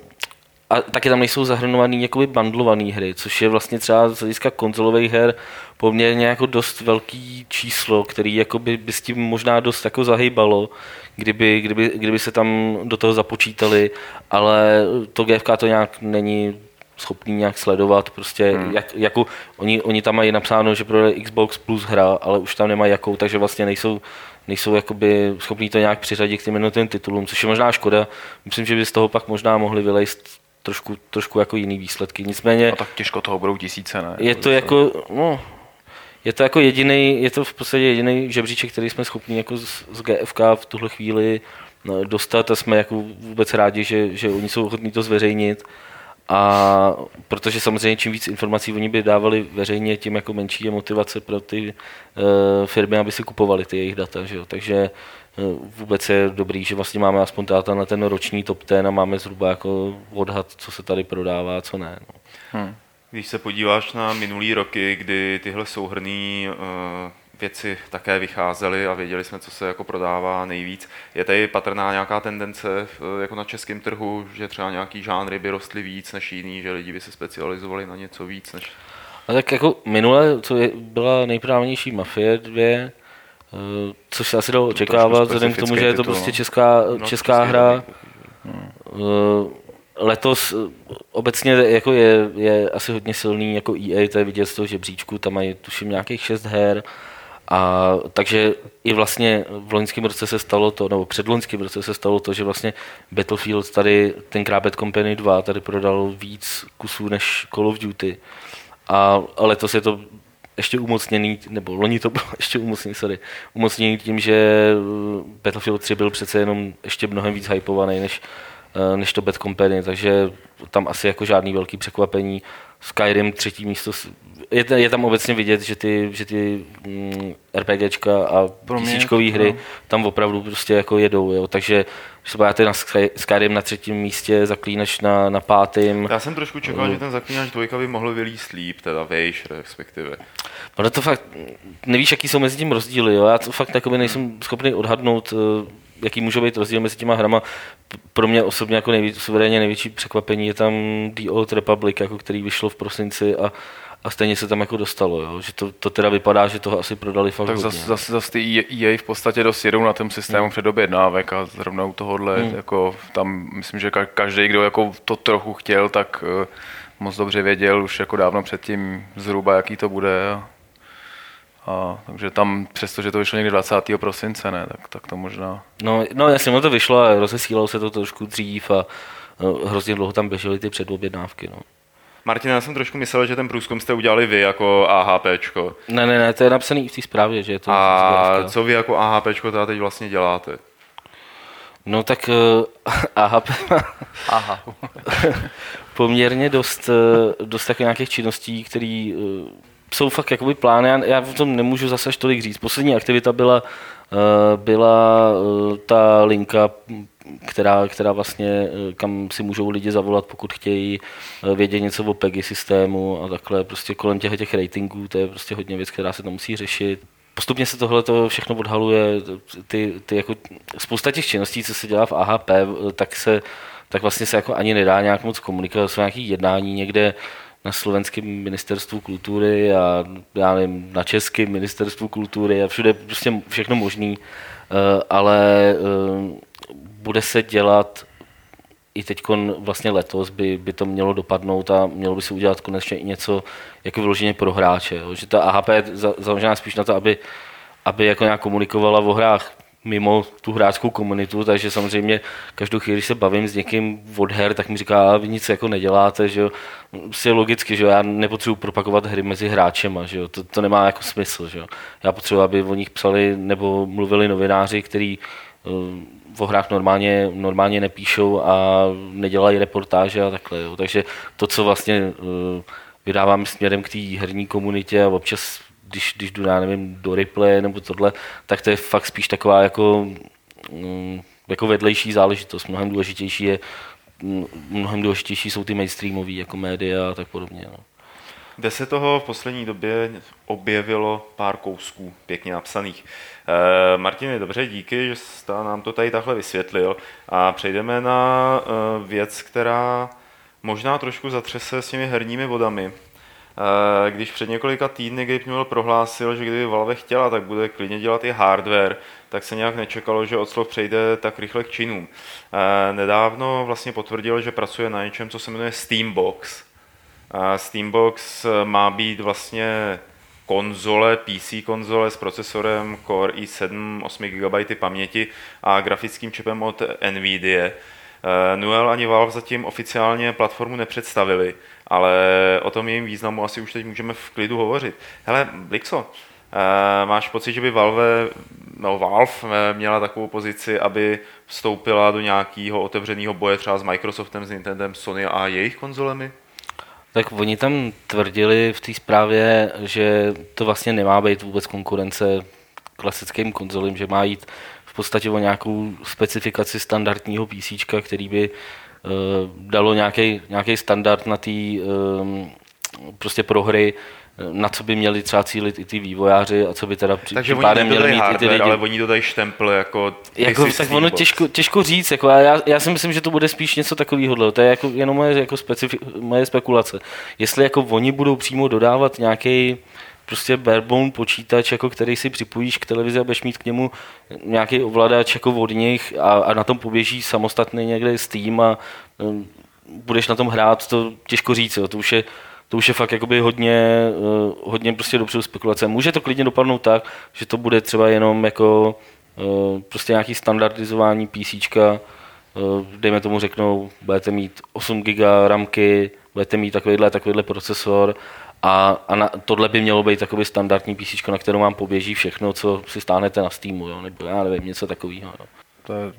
a taky tam nejsou zahrnovaný jakoby bundlované hry, což je vlastně třeba z hlediska konzolových her poměrně jako dost velký číslo, který jakoby by s tím možná dost jako zahýbalo, kdyby, kdyby, kdyby se tam do toho započítali, ale to GFK to nějak není schopný nějak sledovat, prostě hmm. jak, jako, oni, oni tam mají napsáno, že pro Xbox plus hra, ale už tam nemají jakou, takže vlastně nejsou, nejsou jakoby schopní to nějak přiřadit k těm jednotlivým titulům, což je možná škoda. Myslím, že by z toho pak možná mohli vylejst trošku, trošku jako jiný výsledky. Nicméně... A tak těžko toho budou tisíce, ne? Je to jako, no, je to jako jediný, je to v podstatě jediný žebříček, který jsme schopni jako z, z GFK v tuhle chvíli no, dostat a jsme jako vůbec rádi, že, že oni jsou ochotní to zveřejnit. A protože samozřejmě čím víc informací oni by dávali veřejně, tím jako menší je motivace pro ty uh, firmy, aby si kupovali ty jejich data. Že jo? Takže uh, vůbec je dobrý, že vlastně máme aspoň táta na ten roční top ten a máme zhruba jako odhad, co se tady prodává, co ne. No. Hmm. Když se podíváš na minulý roky, kdy tyhle souhrný uh, věci také vycházely a věděli jsme, co se jako prodává nejvíc, je tady patrná nějaká tendence uh, jako na českém trhu, že třeba nějaký žánry by rostly víc než jiný, že lidi by se specializovali na něco víc než... A tak jako minule, co je, byla nejprávnější Mafie 2, uh, což se asi dalo očekávat, vzhledem k tomu, že je to prostě česká, no, česká hra. Hmm letos eh, obecně jako je, je asi hodně silný jako EA, to je vidět z toho žebříčku, tam mají tuším nějakých šest her, a takže i vlastně v loňském roce se stalo to, nebo před loňským roce se stalo to, že vlastně Battlefield tady, tenkrát Bad Company 2, tady prodal víc kusů než Call of Duty. A letos je to ještě umocněný, nebo loni to bylo ještě umocněný, sorry, umocněný tím, že Battlefield 3 byl přece jenom ještě mnohem víc hypovaný než než to Bad Company, takže tam asi jako žádný velký překvapení. Skyrim třetí místo, je, je tam obecně vidět, že ty, že ty mm, RPGčka a PCčkové hry no. tam opravdu prostě jako jedou, jo. takže když se podíváte na Skyrim na třetím místě, Zaklínač na, na pátém. Já jsem trošku čekal, uh, že ten Zaklínač dvojka by mohl vylíst líp, teda vejš respektive. No to fakt, nevíš, jaký jsou mezi tím rozdíly, jo? já to fakt nejsem schopný odhadnout, eh, jaký může být rozdíl mezi těma hrama. Pro mě osobně jako nejvíc, suverénně největší překvapení je tam The Old Republic, jako který vyšlo v prosinci a, a stejně se tam jako dostalo, jo? že to, to teda vypadá, že toho asi prodali fakt Tak hodně. zase, zase, zase ty EA v podstatě dost jedou na tom systému hmm. předobjednávek a zrovna u tohohle, hmm. jako tam myslím, že každý, kdo jako to trochu chtěl, tak uh, moc dobře věděl už jako dávno předtím zhruba, jaký to bude. A a, takže tam, přestože to vyšlo někdy 20. prosince, ne, tak, tak to možná... No, no jasně, ono to vyšlo a rozesílalo se to trošku dřív a no, hrozně dlouho tam běžely ty předobjednávky. No. Martin, já jsem trošku myslel, že ten průzkum jste udělali vy jako AHPčko. Ne, ne, ne, to je napsaný v té zprávě, že je to A co vy jako AHPčko teda teď vlastně děláte? No tak uh, AHP Aha. poměrně dost, uh, dost tak nějakých činností, které uh, jsou fakt jakoby plány, já, já v tom nemůžu zase tolik říct. Poslední aktivita byla, uh, byla uh, ta linka, která, která vlastně, uh, kam si můžou lidi zavolat, pokud chtějí vědět něco o PEGI systému a takhle, prostě kolem těch, těch ratingů, to je prostě hodně věc, která se tam musí řešit. Postupně se tohle to všechno odhaluje, ty, ty jako, spousta těch činností, co se dělá v AHP, tak se tak vlastně se jako ani nedá nějak moc komunikovat, jsou nějaké jednání někde, na slovenském ministerstvu kultury a já nevím, na českém ministerstvu kultury a všude prostě všechno možný, eh, ale eh, bude se dělat i teď vlastně letos by, by to mělo dopadnout a mělo by se udělat konečně i něco jako vyloženě pro hráče. Jo. Že ta AHP je založená spíš na to, aby, aby jako nějak komunikovala o hrách mimo tu hráčskou komunitu, takže samozřejmě každou chvíli, když se bavím s někým od her, tak mi říká, a vy nic jako neděláte, že jo. Prostě logicky, že jo, já nepotřebuji propagovat hry mezi hráčema, že jo, to, to nemá jako smysl, že jo. Já potřebuji, aby o nich psali nebo mluvili novináři, kteří uh, o hrách normálně, normálně nepíšou a nedělají reportáže a takhle, jo. Takže to, co vlastně uh, vydáváme směrem k té herní komunitě a občas když, když jdu, já nevím, do replay nebo tohle, tak to je fakt spíš taková jako, mm, jako vedlejší záležitost. Mnohem důležitější je, mm, mnohem důležitější jsou ty mainstreamové jako média a tak podobně. No. Kde se toho v poslední době objevilo pár kousků pěkně napsaných. E, Martin, dobře, díky, že jste nám to tady takhle vysvětlil. A přejdeme na e, věc, která možná trošku zatřese s těmi herními vodami. E, když před několika týdny Gabe Newell prohlásil, že kdyby Valve chtěla, tak bude klidně dělat i hardware, tak se nějak nečekalo, že od slov přejde tak rychle k činům. E, nedávno vlastně potvrdil, že pracuje na něčem, co se jmenuje Steambox, Steambox eh, má být vlastně konzole, PC konzole s procesorem Core i7, 8 GB paměti a grafickým čipem od NVIDIA. Eh, Nuel ani Valve zatím oficiálně platformu nepředstavili, ale o tom jejím významu asi už teď můžeme v klidu hovořit. Hele, Blixo, eh, máš pocit, že by Valve, no Valve měla takovou pozici, aby vstoupila do nějakého otevřeného boje třeba s Microsoftem, s Nintendem, Sony a jejich konzolemi? Tak oni tam tvrdili v té zprávě, že to vlastně nemá být vůbec konkurence klasickým konzolím, že má jít v podstatě o nějakou specifikaci standardního PC, který by dalo nějaký standard na té uh, prostě pro hry, na co by měli třeba cílit i ty vývojáři a co by teda při, Takže oni měli mít hardware, i ty lidi. ale oni to dají štempl jako, jako tak ono těžko, těžko, říct, jako já, já, si myslím, že to bude spíš něco takového, to je jako, jenom moje, jako specifi, moje spekulace. Jestli jako oni budou přímo dodávat nějaký prostě barebone počítač, jako který si připojíš k televizi a budeš mít k němu nějaký ovladač jako od nich a, a na tom poběží samostatný někde Steam a um, budeš na tom hrát, to těžko říct, jo. to už je to už je fakt jakoby hodně, uh, hodně prostě dopředu spekulace. Může to klidně dopadnout tak, že to bude třeba jenom jako uh, prostě nějaký standardizování PC, uh, dejme tomu řeknou, budete mít 8 GB ramky, budete mít takovýhle, takovýhle procesor a, a na, tohle by mělo být takový standardní PC, na kterou vám poběží všechno, co si stáhnete na Steamu, jo, nebo já nevím, něco takového. To je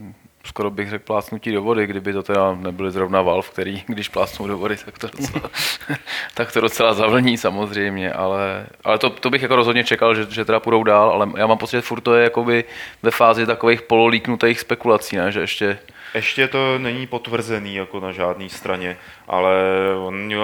skoro bych řekl plácnutí do vody, kdyby to teda nebyly zrovna Valve, který když plácnou do vody, tak to docela, tak to docela zavlní samozřejmě, ale, ale to, to, bych jako rozhodně čekal, že, že teda půjdou dál, ale já mám pocit, že furt to je jakoby ve fázi takových pololíknutých spekulací, ne? že ještě ještě to není potvrzený jako na žádné straně, ale on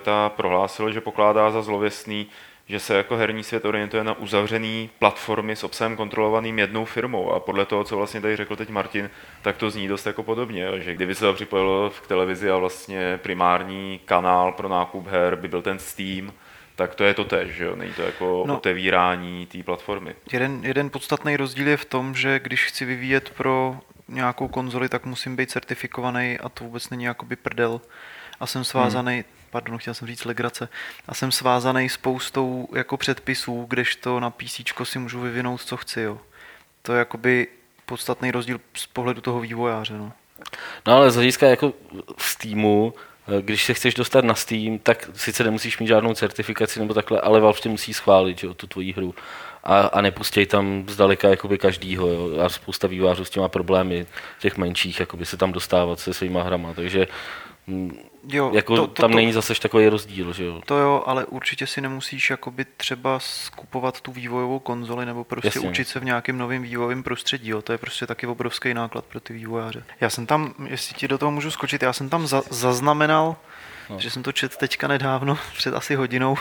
ta prohlásil, že pokládá za zlověstný, že se jako herní svět orientuje na uzavřený platformy s obsahem kontrolovaným jednou firmou a podle toho, co vlastně tady řekl teď Martin, tak to zní dost jako podobně, že kdyby se to připojilo v televizi a vlastně primární kanál pro nákup her by byl ten Steam, tak to je to tež, že jo? Není to jako no, otevírání té platformy. Jeden, jeden podstatný rozdíl je v tom, že když chci vyvíjet pro nějakou konzoli, tak musím být certifikovaný a to vůbec není jakoby prdel a jsem svázaný hmm pardon, chtěl jsem říct legrace, a jsem svázaný spoustou jako předpisů, kdežto na PC si můžu vyvinout, co chci, jo. To je jakoby podstatný rozdíl z pohledu toho vývojáře, no. No ale z hlediska jako Steamu, eh, když se chceš dostat na Steam, tak sice nemusíš mít žádnou certifikaci nebo takhle, ale Valve tě musí schválit, že jo, tu tvoji hru. A, a nepustěj tam zdaleka jakoby každýho, jo. A spousta vývářů s těma problémy, těch menších, jakoby se tam dostávat se svýma hrama, takže mm, Jo, jako to, to, tam to, není zase takový rozdíl, že jo? To jo, ale určitě si nemusíš jakoby třeba skupovat tu vývojovou konzoli nebo prostě Jasně. učit se v nějakém novém vývojovém prostředí, jo? To je prostě taky obrovský náklad pro ty vývojáře. Já jsem tam, jestli ti do toho můžu skočit, já jsem tam za, zaznamenal, no. že jsem to čet teďka nedávno, před asi hodinou,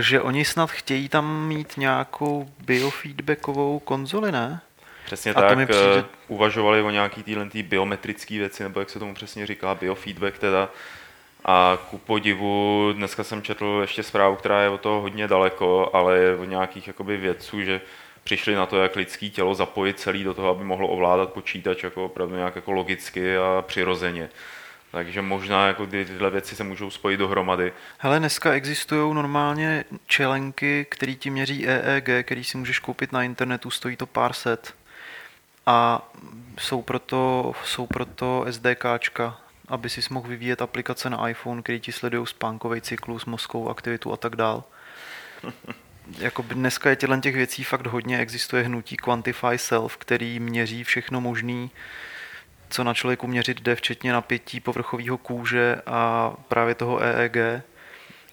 že oni snad chtějí tam mít nějakou biofeedbackovou konzoli, ne? Přesně a tak, mi přijde... Eh, uvažovali o nějaký týhle tý biometrické věci, nebo jak se tomu přesně říká, biofeedback teda. A ku podivu, dneska jsem četl ještě zprávu, která je o toho hodně daleko, ale je o nějakých jakoby vědců, že přišli na to, jak lidský tělo zapojit celý do toho, aby mohlo ovládat počítač jako opravdu nějak jako logicky a přirozeně. Takže možná jako tyhle věci se můžou spojit dohromady. Hele, dneska existují normálně čelenky, které ti měří EEG, který si můžeš koupit na internetu, stojí to pár set a jsou proto, jsou proto SDKčka, aby si mohl vyvíjet aplikace na iPhone, který ti sledují spánkový cyklus, mozkovou aktivitu a tak dál. jako dneska je těchto těch věcí fakt hodně, existuje hnutí Quantify Self, který měří všechno možný, co na člověku měřit jde, včetně napětí povrchového kůže a právě toho EEG.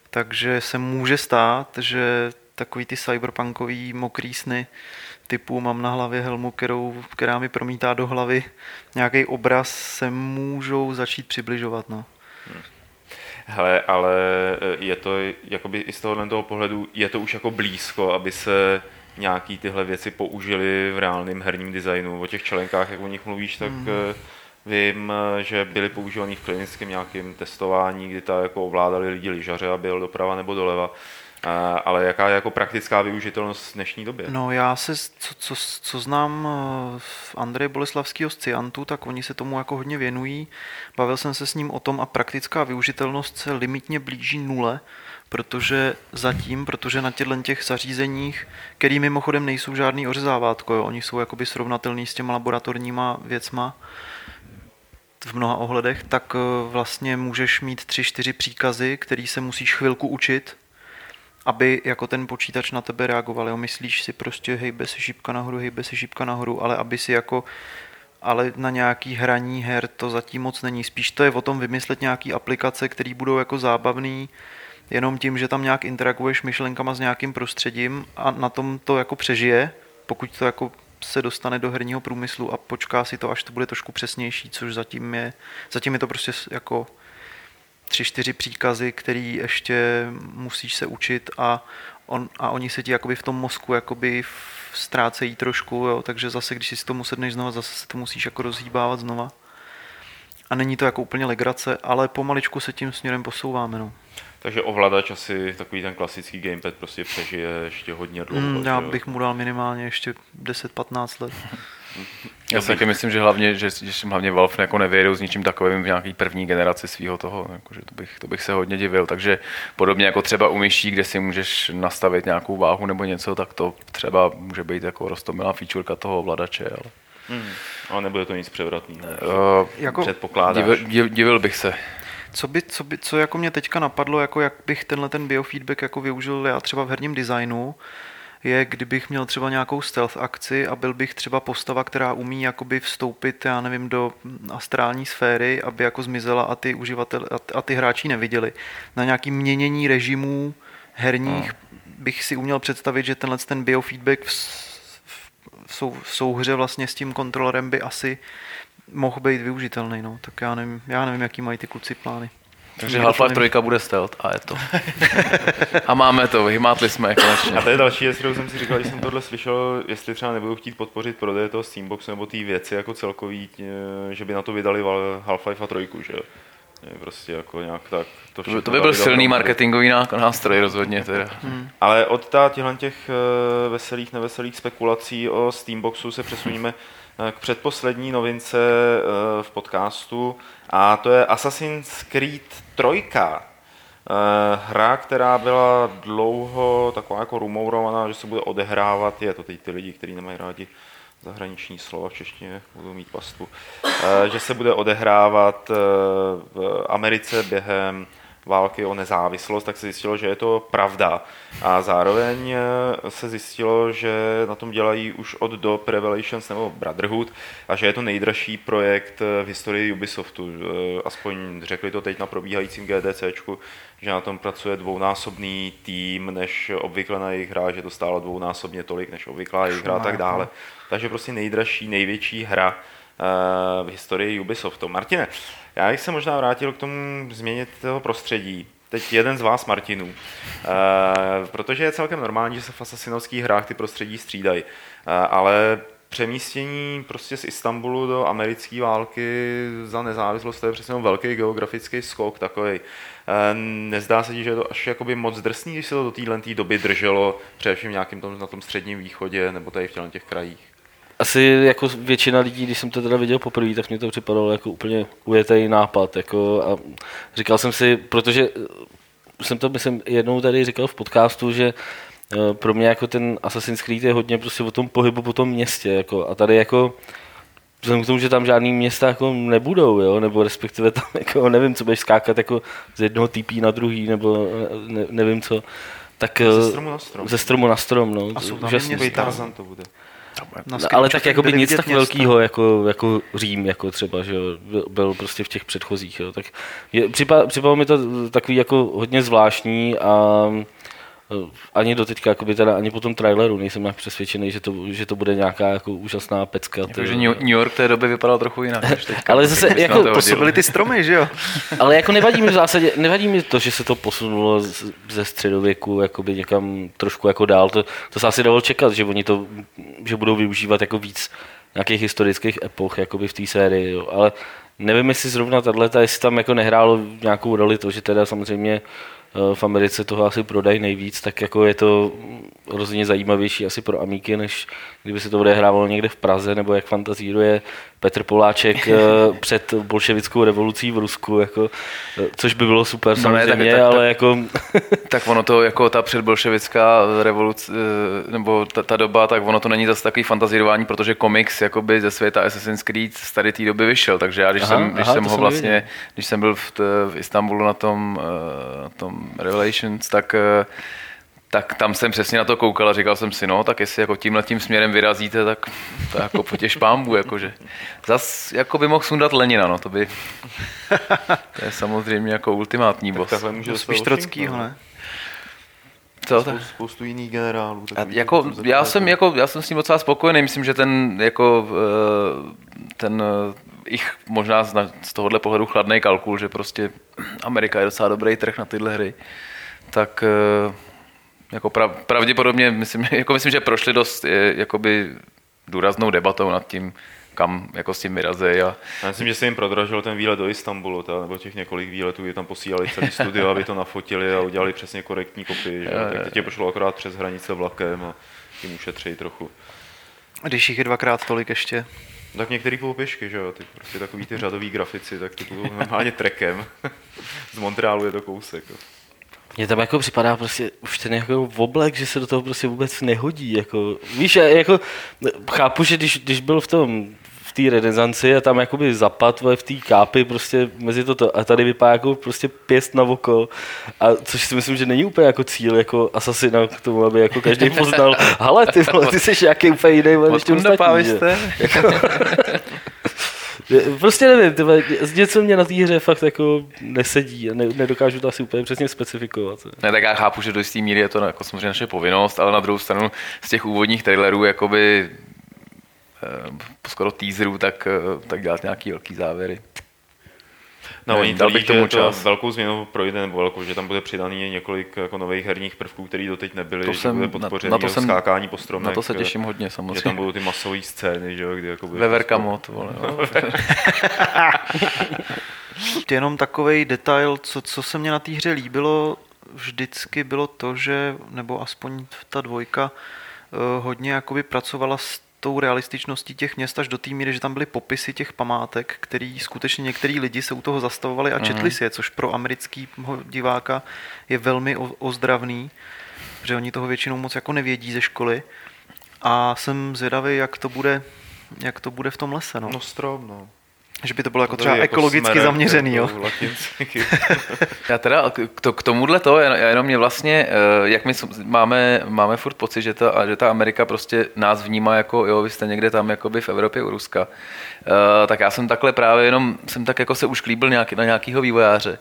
Takže se může stát, že takový ty cyberpunkový mokrý sny typu mám na hlavě helmu, kterou, která mi promítá do hlavy nějaký obraz, se můžou začít přibližovat. No. Hmm. Hele, ale je to jakoby i z tohohle toho pohledu, je to už jako blízko, aby se nějaký tyhle věci použili v reálném herním designu. O těch členkách, jak o nich mluvíš, tak mm. vím, eh, že byly používaný v klinickém nějakém testování, kdy ta jako ovládali lidi lyžaře a byl doprava nebo doleva. Ale jaká je jako praktická využitelnost v dnešní době? No já se, co, co, co znám v Andreje Boleslavského z Ciantu, tak oni se tomu jako hodně věnují. Bavil jsem se s ním o tom a praktická využitelnost se limitně blíží nule, protože zatím, protože na těchto těch zařízeních, který mimochodem nejsou žádný ořezávátko, jo, oni jsou jakoby srovnatelní s těma laboratorníma věcma, v mnoha ohledech, tak eh, vlastně můžeš mít tři, čtyři příkazy, který se musíš chvilku učit, aby jako ten počítač na tebe reagoval. Jo? Myslíš si prostě hejbe se šípka nahoru, hejbe se šípka nahoru, ale aby si jako ale na nějaký hraní her to zatím moc není. Spíš to je o tom vymyslet nějaký aplikace, které budou jako zábavný, jenom tím, že tam nějak interaguješ myšlenkama s nějakým prostředím a na tom to jako přežije, pokud to jako se dostane do herního průmyslu a počká si to, až to bude trošku přesnější, což zatím je, zatím je to prostě jako tři, čtyři příkazy, který ještě musíš se učit a, on, a oni se ti jakoby v tom mozku jakoby ztrácejí trošku, jo, takže zase, když si to tomu sedneš znova, zase se to musíš jako rozhýbávat znova. A není to jako úplně legrace, ale pomaličku se tím směrem posouváme. No. Takže ovladač asi takový ten klasický gamepad prostě přežije ještě hodně dlouho. Mm, já bych mu dal minimálně ještě 10-15 let. Já si taky myslím, že hlavně, že, že hlavně Valve jako nevědou s ničím takovým v nějaký první generaci svého toho, jako, že to bych, to bych se hodně divil, takže podobně jako třeba u myší, kde si můžeš nastavit nějakou váhu nebo něco, tak to třeba může být jako rostomilá featureka toho ovladače, ale... Hmm. Ale nebude to nic převratného. Uh, jako předpokládáš. Divil, divil bych se. Co, by, co, by, co jako mě teďka napadlo, jako jak bych tenhle ten biofeedback jako využil já třeba v herním designu, je, kdybych měl třeba nějakou stealth akci a byl bych třeba postava, která umí jakoby vstoupit, já nevím, do astrální sféry, aby jako zmizela a ty uživatel a ty hráči neviděli. Na nějaký měnění režimů herních hmm. bych si uměl představit, že tenhle ten biofeedback v, v, sou, v souhře vlastně s tím kontrolerem by asi mohl být využitelný. No. Tak já nevím, já nevím, jaký mají ty kluci plány. Takže Half-Life 3 bude stealth a je to. a máme to, vymátli jsme konečně. A to je další věc, kterou jsem si říkal, když jsem tohle slyšel, jestli třeba nebudu chtít podpořit prodej toho Steamboxu nebo té věci jako celkový, že by na to vydali Half-Life 3, že prostě jako nějak tak. To, to, to by byl silný marketingový nástroj rozhodně teda. Hmm. Ale od těch eh, veselých, neveselých spekulací o Steamboxu se přesuníme Eh, k předposlední novince eh, v podcastu a to je Assassin's Creed 3. Eh, hra, která byla dlouho taková jako rumourovaná, že se bude odehrávat, je to teď ty lidi, kteří nemají rádi zahraniční slova v češtině, budou mít pastu, že se bude odehrávat v Americe během války o nezávislost, tak se zjistilo, že je to pravda. A zároveň eh, se zjistilo, že na tom dělají už od do Revelations nebo Brotherhood a že je to nejdražší projekt eh, v historii Ubisoftu. Eh, aspoň řekli to teď na probíhajícím GDC, že na tom pracuje dvounásobný tým, než obvykle na jejich hra, že to stálo dvounásobně tolik, než obvyklá jejich hra a tak dále. Takže prostě nejdražší, největší hra v historii Ubisoftu. Martine, já bych se možná vrátil k tomu změnit toho prostředí. Teď jeden z vás, Martinů. E, protože je celkem normální, že se v asasinovských hrách ty prostředí střídají. E, ale přemístění prostě z Istanbulu do americké války za nezávislost, to je přesně velký geografický skok takový. Nezdá se ti, že je to až jakoby moc drsný, když se to do téhle doby drželo, především nějakým tom, na tom středním východě nebo tady v těch krajích? Asi jako většina lidí, když jsem to teda viděl poprvé, tak mě to připadalo jako úplně ujetý nápad. Jako a říkal jsem si, protože jsem to myslím jednou tady říkal v podcastu, že eh, pro mě jako ten Assassin's Creed je hodně prostě o tom pohybu po tom městě. Jako, a tady jako vzhledem k tomu, že tam žádný města jako nebudou, jo? nebo respektive tam jako, nevím, co budeš skákat jako z jednoho TP na druhý, nebo ne, nevím co. Tak, ze stromu na strom. Ze stromu na strom, no. A jsou tam Tarzan to bude. No, ale tak jako by nic tak velkého jako, jako Řím, jako třeba, že byl prostě v těch předchozích. Jo. Tak je, připadalo mi to takový jako hodně zvláštní a ani do teďka, jakoby teda ani po tom traileru nejsem nějak přesvědčený, že to, že to bude nějaká jako úžasná pecka. Takže New York té doby vypadal trochu jinak. Než teďka, ale zase, jako, to, to byly ty stromy, že jo? ale jako nevadí mi v zásadě, nevadí mi to, že se to posunulo ze středověku jakoby někam trošku jako dál. To, to se asi dalo čekat, že oni to, že budou využívat jako víc nějakých historických epoch jakoby v té sérii, jo. ale nevím, jestli zrovna tato, jestli tam jako nehrálo nějakou roli to, že teda samozřejmě v Americe toho asi prodají nejvíc, tak jako je to rozhodně zajímavější asi pro Amíky, než kdyby se to odehrávalo někde v Praze, nebo jak fantazíruje Petr Poláček eh, před bolševickou revolucí v Rusku, jako, eh, což by bylo super no samozřejmě, ne, tak, tak, ale tak, jako... tak ono to, jako ta předbolševická revoluce, nebo ta, ta, doba, tak ono to není zase takový fantazírování, protože komiks jakoby ze světa Assassin's Creed z tady té doby vyšel, takže já když aha, jsem, když aha, jsem ho vlastně, když jsem byl v, v Istanbulu na tom, na tom Revelations, tak tak tam jsem přesně na to koukal a říkal jsem si, no, tak jestli jako tímhle tím směrem vyrazíte, tak to jako potěž pámbu, jakože. Zas jako by mohl sundat Lenina, no, to by, to je samozřejmě jako ultimátní boss. Takhle může spíš Trockýho, ne? Co? Spoustu, spoustu jiných generálů. A jako, já, jsem, jako, já jsem s ním docela spokojený, myslím, že ten, jako, eh, ten eh, ich možná z tohohle pohledu chladný kalkul, že prostě Amerika je docela dobrý trh na tyhle hry, tak eh, jako prav, pravděpodobně, myslím, jako myslím, že prošli dost jakoby důraznou debatou nad tím, kam jako s tím vyrazí. A... Já myslím, že se jim prodražil ten výlet do Istanbulu, ta, nebo těch několik výletů, kdy tam posílali celý studio, aby to nafotili a udělali přesně korektní kopii. Že? Je, tak teď je pošlo akorát přes hranice vlakem a tím ušetří trochu. Když jich je dvakrát tolik ještě. Tak některý půl pěšky, že jo, ty prostě takový ty řadový grafici, tak ty půjdou normálně trekem. Z Montrealu je to kousek. Mně tam jako připadá prostě už ten jako oblek, že se do toho prostě vůbec nehodí. Jako, víš, jako, chápu, že když, když byl v tom té renesanci a tam jakoby zapad v té kápy prostě mezi toto a tady vypadá jako prostě pěst na oko a což si myslím, že není úplně jako cíl jako asasina k tomu, aby jako každý poznal, ale ty, vole, ty jsi nějaký úplně jiný, než ty ostatní. Jako, Prostě nevím, tyba, něco mě na té hře fakt jako nesedí a ne, nedokážu to asi úplně přesně specifikovat. Ne, tak já chápu, že do jisté míry je to jako samozřejmě naše povinnost, ale na druhou stranu z těch úvodních trailerů jakoby skoro teaserů, tak, eh, tak dělat nějaký velký závěry. No, oni dal bych tomu čas. velkou změnu projde, nebo velkou, že tam bude přidaný několik jako nových herních prvků, které doteď nebyly, to že jsem, bude podpořený na, na to jsem, skákání po stromech. Na to se těším hodně, samozřejmě. Že tam budou ty masové scény, že jo, kdy jako bude... Veverka mod, vole. No. Jenom takový detail, co, co se mě na té hře líbilo, vždycky bylo to, že, nebo aspoň ta dvojka, eh, hodně jakoby pracovala s tou realističností těch měst až do té míry, že tam byly popisy těch památek, který skutečně některý lidi se u toho zastavovali a četli mm. si je, což pro amerického diváka je velmi ozdravný, protože oni toho většinou moc jako nevědí ze školy. A jsem zvědavý, jak to bude, jak to bude v tom lese. No, no strom, no. Že by to bylo jako třeba jako ekologicky smerem, zaměřený, jo? já teda k, k tomuhle to, já jenom mě vlastně, eh, jak my máme, máme furt pocit, že ta, že ta Amerika prostě nás vnímá jako, jo, vy jste někde tam jakoby v Evropě u Ruska, eh, tak já jsem takhle právě jenom, jsem tak jako se už klíbil nějaký, na nějakýho vývojáře.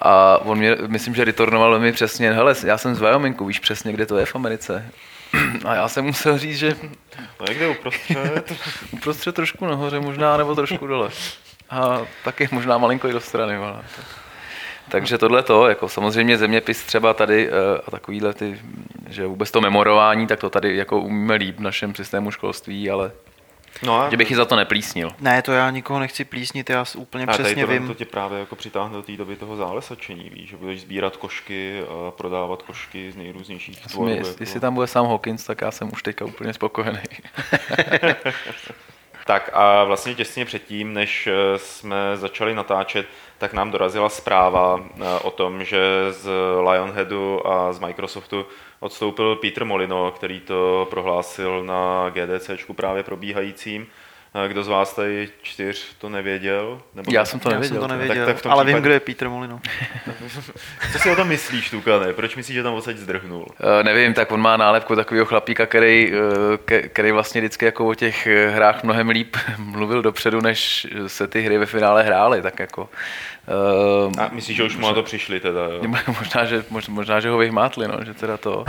A on mě, myslím, že retornoval mi přesně, hele, já jsem z Wyomingu, víš přesně, kde to je v Americe. A já jsem musel říct, že... No někde uprostřed. uprostřed trošku nahoře možná, nebo trošku dole. A taky možná malinko i do strany. Ale. Takže tohle to, jako samozřejmě zeměpis třeba tady eh, a takovýhle ty, že vůbec to memorování, tak to tady jako umíme líp v našem systému školství, ale No a... Že bych ji za to neplísnil. Ne, to já nikoho nechci plísnit, já úplně a přesně to, vím. to tě právě jako přitáhne do té doby toho zálesačení, víš, že budeš sbírat košky a prodávat košky z nejrůznějších tvorů. Jako... Jestli tam bude sám Hawkins, tak já jsem už teďka úplně spokojený. tak a vlastně těsně předtím, než eh, jsme začali natáčet, tak nám dorazila zpráva eh, o tom, že z Lionheadu a z Microsoftu odstoupil Peter Molino, který to prohlásil na GDC právě probíhajícím, Kdo z vás tady čtyř to nevěděl? Nebo Já jsem to nevěděl. jsem to nevěděl, tak v tom ale vím, případě- kdo je Peter Molino. Co si o tom myslíš, Tukane? Proč myslíš, že tam odsaď zdrhnul? Eh, nevím, tak on má nálepku takového chlapíka, který, eh, který vlastně vždycky jako o těch eh, hrách mnohem líp mluvil dopředu, než se ty hry ve finále hrály, tak jako... eh, A myslíš, že už mu na to přišli teda, jo? Možná, že, mož- možná, že ho vyhmátli, no, že teda to.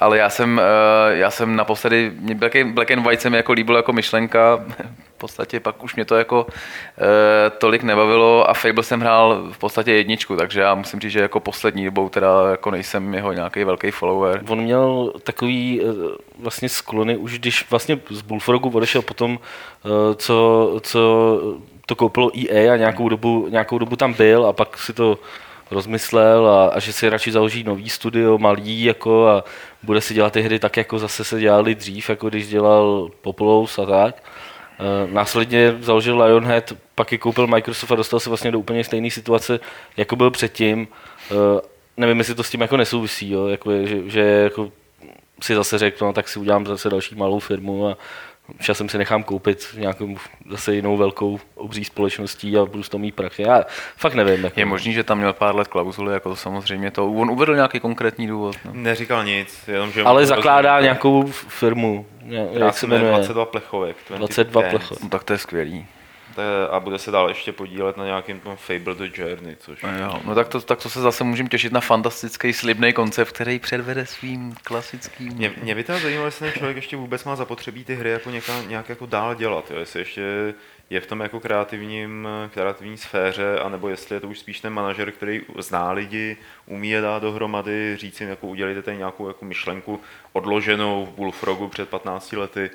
Ale já jsem, eh, já jsem naposledy, mě Black, and- Black and White se mi jako líbil jako myšlenka, v podstatě pak už mě to jako eh, tolik nebavilo a Fable jsem hrál v podstatě jedničku, takže já musím říct, že jako poslední dobou teda jako nejsem jeho nějaký velký follower. On měl takový eh, vlastně sklony, už když vlastně z Bullfrogu odešel potom, eh, co, co to koupilo EA a nějakou dobu, nějakou dobu tam byl a pak si to rozmyslel a, a že si radši založí nový studio, malý jako a bude si dělat ty hry tak, jako zase se dělali dřív, jako když dělal Populous a tak. Eh, Následně založil Lionhead, pak je koupil Microsoft a dostal se vlastně do úplně stejné situace, jako byl předtím. Eh, Nevím, jestli to s tím jako nesouvisí, jo? Jako, že, že jako si zase řekl, no tak si udělám zase další malou firmu a časem si nechám koupit nějakou zase jinou velkou obří společností a budu z toho mít prachy. Já fakt nevím. Jako. Je možný, že tam měl pár let klauzuly, jako to samozřejmě to. On uvedl nějaký konkrétní důvod. No. Neříkal nic, jenom že... Ale zakládá nějakou firmu, ně- jak se jmenuje, 22 plechovek. 22 Dance. plechov. no. tak to je skvělý. To je- A bude se dál ještě podílet na nějakém tom Fable The Journey, což... No, jo. no tak, to, tak to se zase můžeme těšit na fantastický slibný koncept, který předvede svým klasickým... Mě, mě by teda zajímalo, jestli ten člověk ještě vůbec má zapotřebí ty hry jako někam, nějak jako dál dělat, jo? jestli ještě je v tom jako kreativním, kreativní sféře, anebo jestli je to už spíš ten manažer, který zná lidi, umí je dát dohromady, říct jim, jako udělejte tady nějakou jako myšlenku odloženou v Bullfrogu před 15 lety.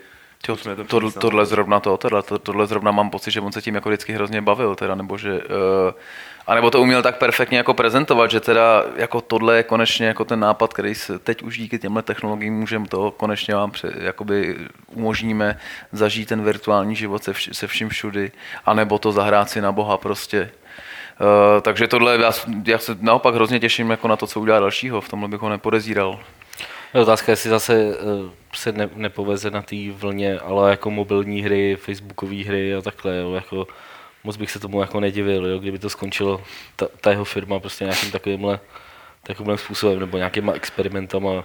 Jo, Zkusme to tohle to. zrovna to, tohle, to, tohle zrovna mám pocit, že on se tím jako vždycky hrozně bavil, teda, nebo že, uh, a nebo to uměl tak perfektně jako prezentovat, že teda jako tohle je konečně jako ten nápad, který se teď už díky těmhle technologiím můžeme to konečně vám pře, jakoby umožníme zažít ten virtuální život se, vš, se vším všudy, anebo to zahrát si na boha prostě. Uh, takže tohle, já, já se naopak hrozně těším jako na to, co udělá dalšího, v tomhle bych ho nepodezíral. Otázka, jestli zase eh, se ne, nepoveze na té vlně, ale jako mobilní hry, facebookové hry a takhle, jo, jako moc bych se tomu jako nedivil, jo, kdyby to skončilo, ta, ta jeho firma prostě nějakým takovýmhle, takovým způsobem, nebo nějakýma experimentama,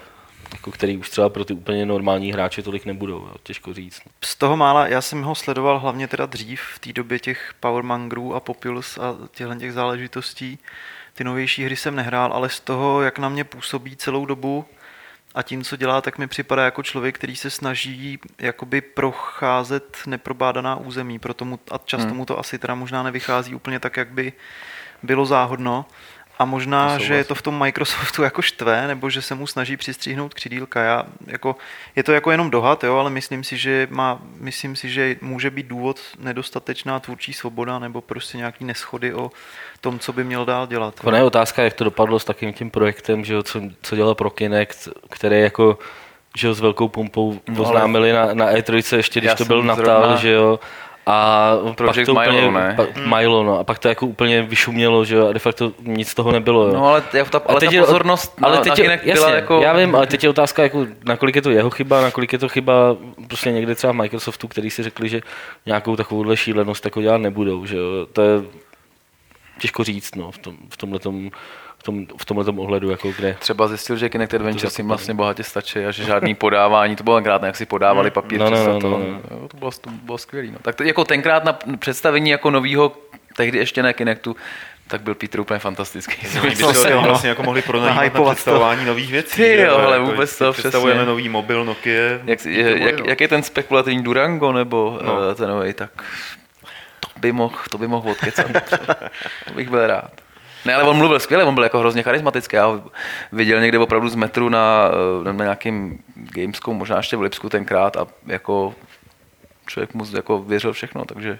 jako který už třeba pro ty úplně normální hráče tolik nebudou, jo, těžko říct. Z toho mála, já jsem ho sledoval hlavně teda dřív, v té době těch Power Mangrů a Populous a těchto těch záležitostí. Ty novější hry jsem nehrál, ale z toho, jak na mě působí celou dobu a tím, co dělá, tak mi připadá jako člověk, který se snaží jakoby procházet neprobádaná území, proto mu, a často mu to asi teda možná nevychází úplně tak, jak by bylo záhodno. A možná, že je to v tom Microsoftu jako štve, nebo že se mu snaží přistříhnout křidílka. Já, jako, je to jako jenom dohad, jo, ale myslím si, že má, myslím si, že může být důvod nedostatečná tvůrčí svoboda nebo prostě nějaký neschody o tom, co by měl dál dělat. Ono je otázka, jak to dopadlo s takým tím projektem, že jo, co, co dělal pro Kinect, který jako že jo, s velkou pompou No, oznámili na, na E3 ještě, když to byl Natal, zrovna- že jo. A Project pak to Milo, úplně, ne? Pa, Milo, no. A pak to jako úplně vyšumělo, že jo, a de facto nic z toho nebylo, jo. No ale, ta, ta, ale teď ta je- pozornost ale na, teď na je, Kinect jasně, byla jako... Já vím, ale teď je otázka, jako, nakolik je to jeho chyba, nakolik je to chyba prostě někde třeba v Microsoftu, který si řekli, že nějakou takovouhle šílenost jako dělat nebudou, že jo. To je těžko říct, no, v, tom, v tomhletom, v, tom, v tomhletom ohledu, jako kde. Třeba zjistil, že Kinect Adventures jim zakopaný. vlastně bohatě stačí a že žádný podávání, to bylo krát, jak si podávali papír No, no, no, to, no, no. Jo, to bylo, to bylo skvělý. No. Tak to, jako tenkrát na představení jako novýho, tehdy ještě ne Kinectu, tak byl Peter úplně fantastický. Oni by si ho vlastně jako mohli pronajímat na Nahypovat to. představování nových věcí. Ty jo, hele, Jako, vůbec to, Představujeme přesně. nový mobil Nokia. Jak, je, jak, jak, je ten spekulativní Durango nebo No. no. ten nový, tak to by mohl, to by mohl odkecat. to bych byl rád. Ne, ale on mluvil skvěle, on byl jako hrozně charismatický. Já ho viděl někde opravdu z metru na, eh, na nějakým Gamescom, možná ještě v Lipsku tenkrát a jako člověk mu jako věřil všechno, takže,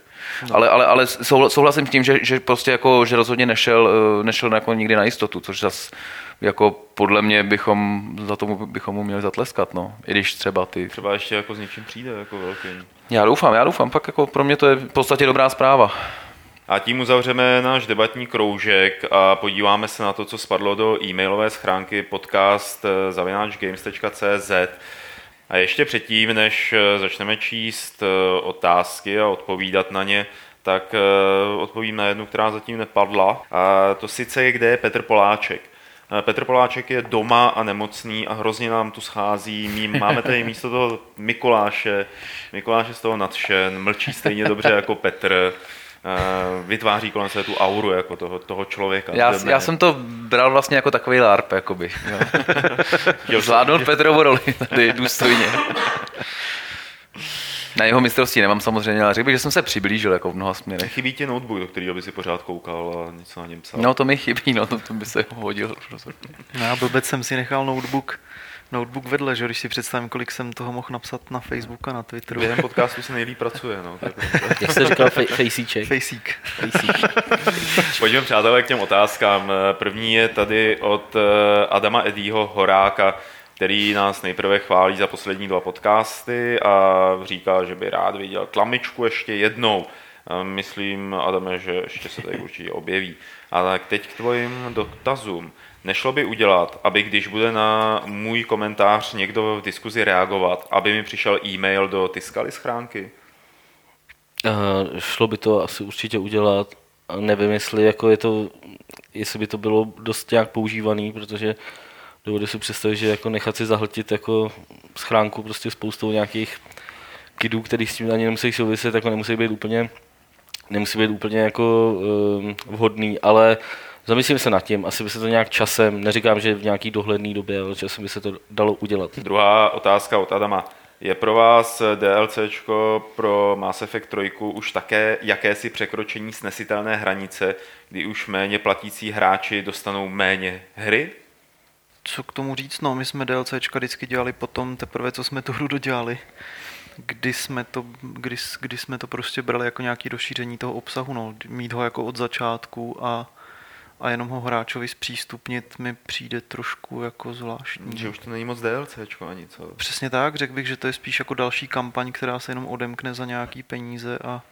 no. ale, ale, ale souhla- souhlasím s tím, že, že prostě jako, že rozhodně nešel, eh, nešel jako nikdy na jistotu, což zas jako podle mě bychom za tomu bychom mu měli zatleskat, no. I když třeba ty Třeba ještě jako s něčím přijde, jako velkým. já doufám, já doufám, fakt jako pro mě to je v podstatě dobrá zpráva. A tím uzavřeme náš debatní kroužek a podíváme se na to, co spadlo do e-mailové schránky podcast eh, zavináčgames.cz. A ještě předtím, než eh, začneme číst eh, otázky a odpovídat na ně, tak odpovím na jednu, která zatím nepadla. A to sice je, kde je Petr Poláček. Petr Poláček je doma a nemocný a hrozně nám tu schází. My máme tady místo toho Mikuláše. Mikuláš je z toho nadšen, mlčí stejně dobře jako Petr. Vytváří kolem sebe tu auru jako toho, toho člověka. Já, já jsem to bral vlastně jako takový LARP, jakoby. Jo. Zvládnout Petrovu roli tady důstojně. Na jeho mistrovství nemám samozřejmě, ale řekl bych, že jsem se přiblížil jako v mnoha směrech. Chybí ti notebook, do kterého by si pořád koukal a něco na něm psal. No to mi chybí, no to, to by se hodil rozhodně. No já blbec jsem si nechal notebook notebook vedle, že když si představím, kolik jsem toho mohl napsat na Facebook a na Twitteru. Během podcastu se nejlíp pracuje, no. Jak jsi říkal, fejsíček? Fejsík. Pojďme, přátelé, k těm otázkám. První je tady od eh, Adama Edího Horáka který nás nejprve chválí za poslední dva podcasty a říká, že by rád viděl tlamičku ještě jednou. Myslím, Adame, že ještě se tady určitě objeví. Ale teď k tvojim dotazům. Nešlo by udělat, aby když bude na můj komentář někdo v diskuzi reagovat, aby mi přišel e-mail do Tiskaly schránky? Uh, šlo by to asi určitě udělat. Nevím, jestli, jako je to, jestli by to bylo dost nějak používaný, protože dovedu si představit, že jako nechat si zahltit jako schránku prostě spoustou nějakých kidů, který s tím ani nemusí souviset, jako nemusí být úplně nemusí být úplně jako um, vhodný, ale zamyslím se nad tím, asi by se to nějak časem, neříkám, že v nějaký dohledný době, ale časem by se to dalo udělat. Druhá otázka od Adama. Je pro vás DLC pro Mass Effect 3 už také jakési překročení snesitelné hranice, kdy už méně platící hráči dostanou méně hry? co k tomu říct, no, my jsme DLCčka vždycky dělali potom teprve, co jsme tu hru dodělali. Kdy jsme to, kdy, kdy jsme to prostě brali jako nějaký rozšíření toho obsahu, no, mít ho jako od začátku a, a jenom ho hráčovi zpřístupnit mi přijde trošku jako zvláštní. Že už to není moc DLCčko ani co. Přesně tak, řekl bych, že to je spíš jako další kampaň, která se jenom odemkne za nějaký peníze a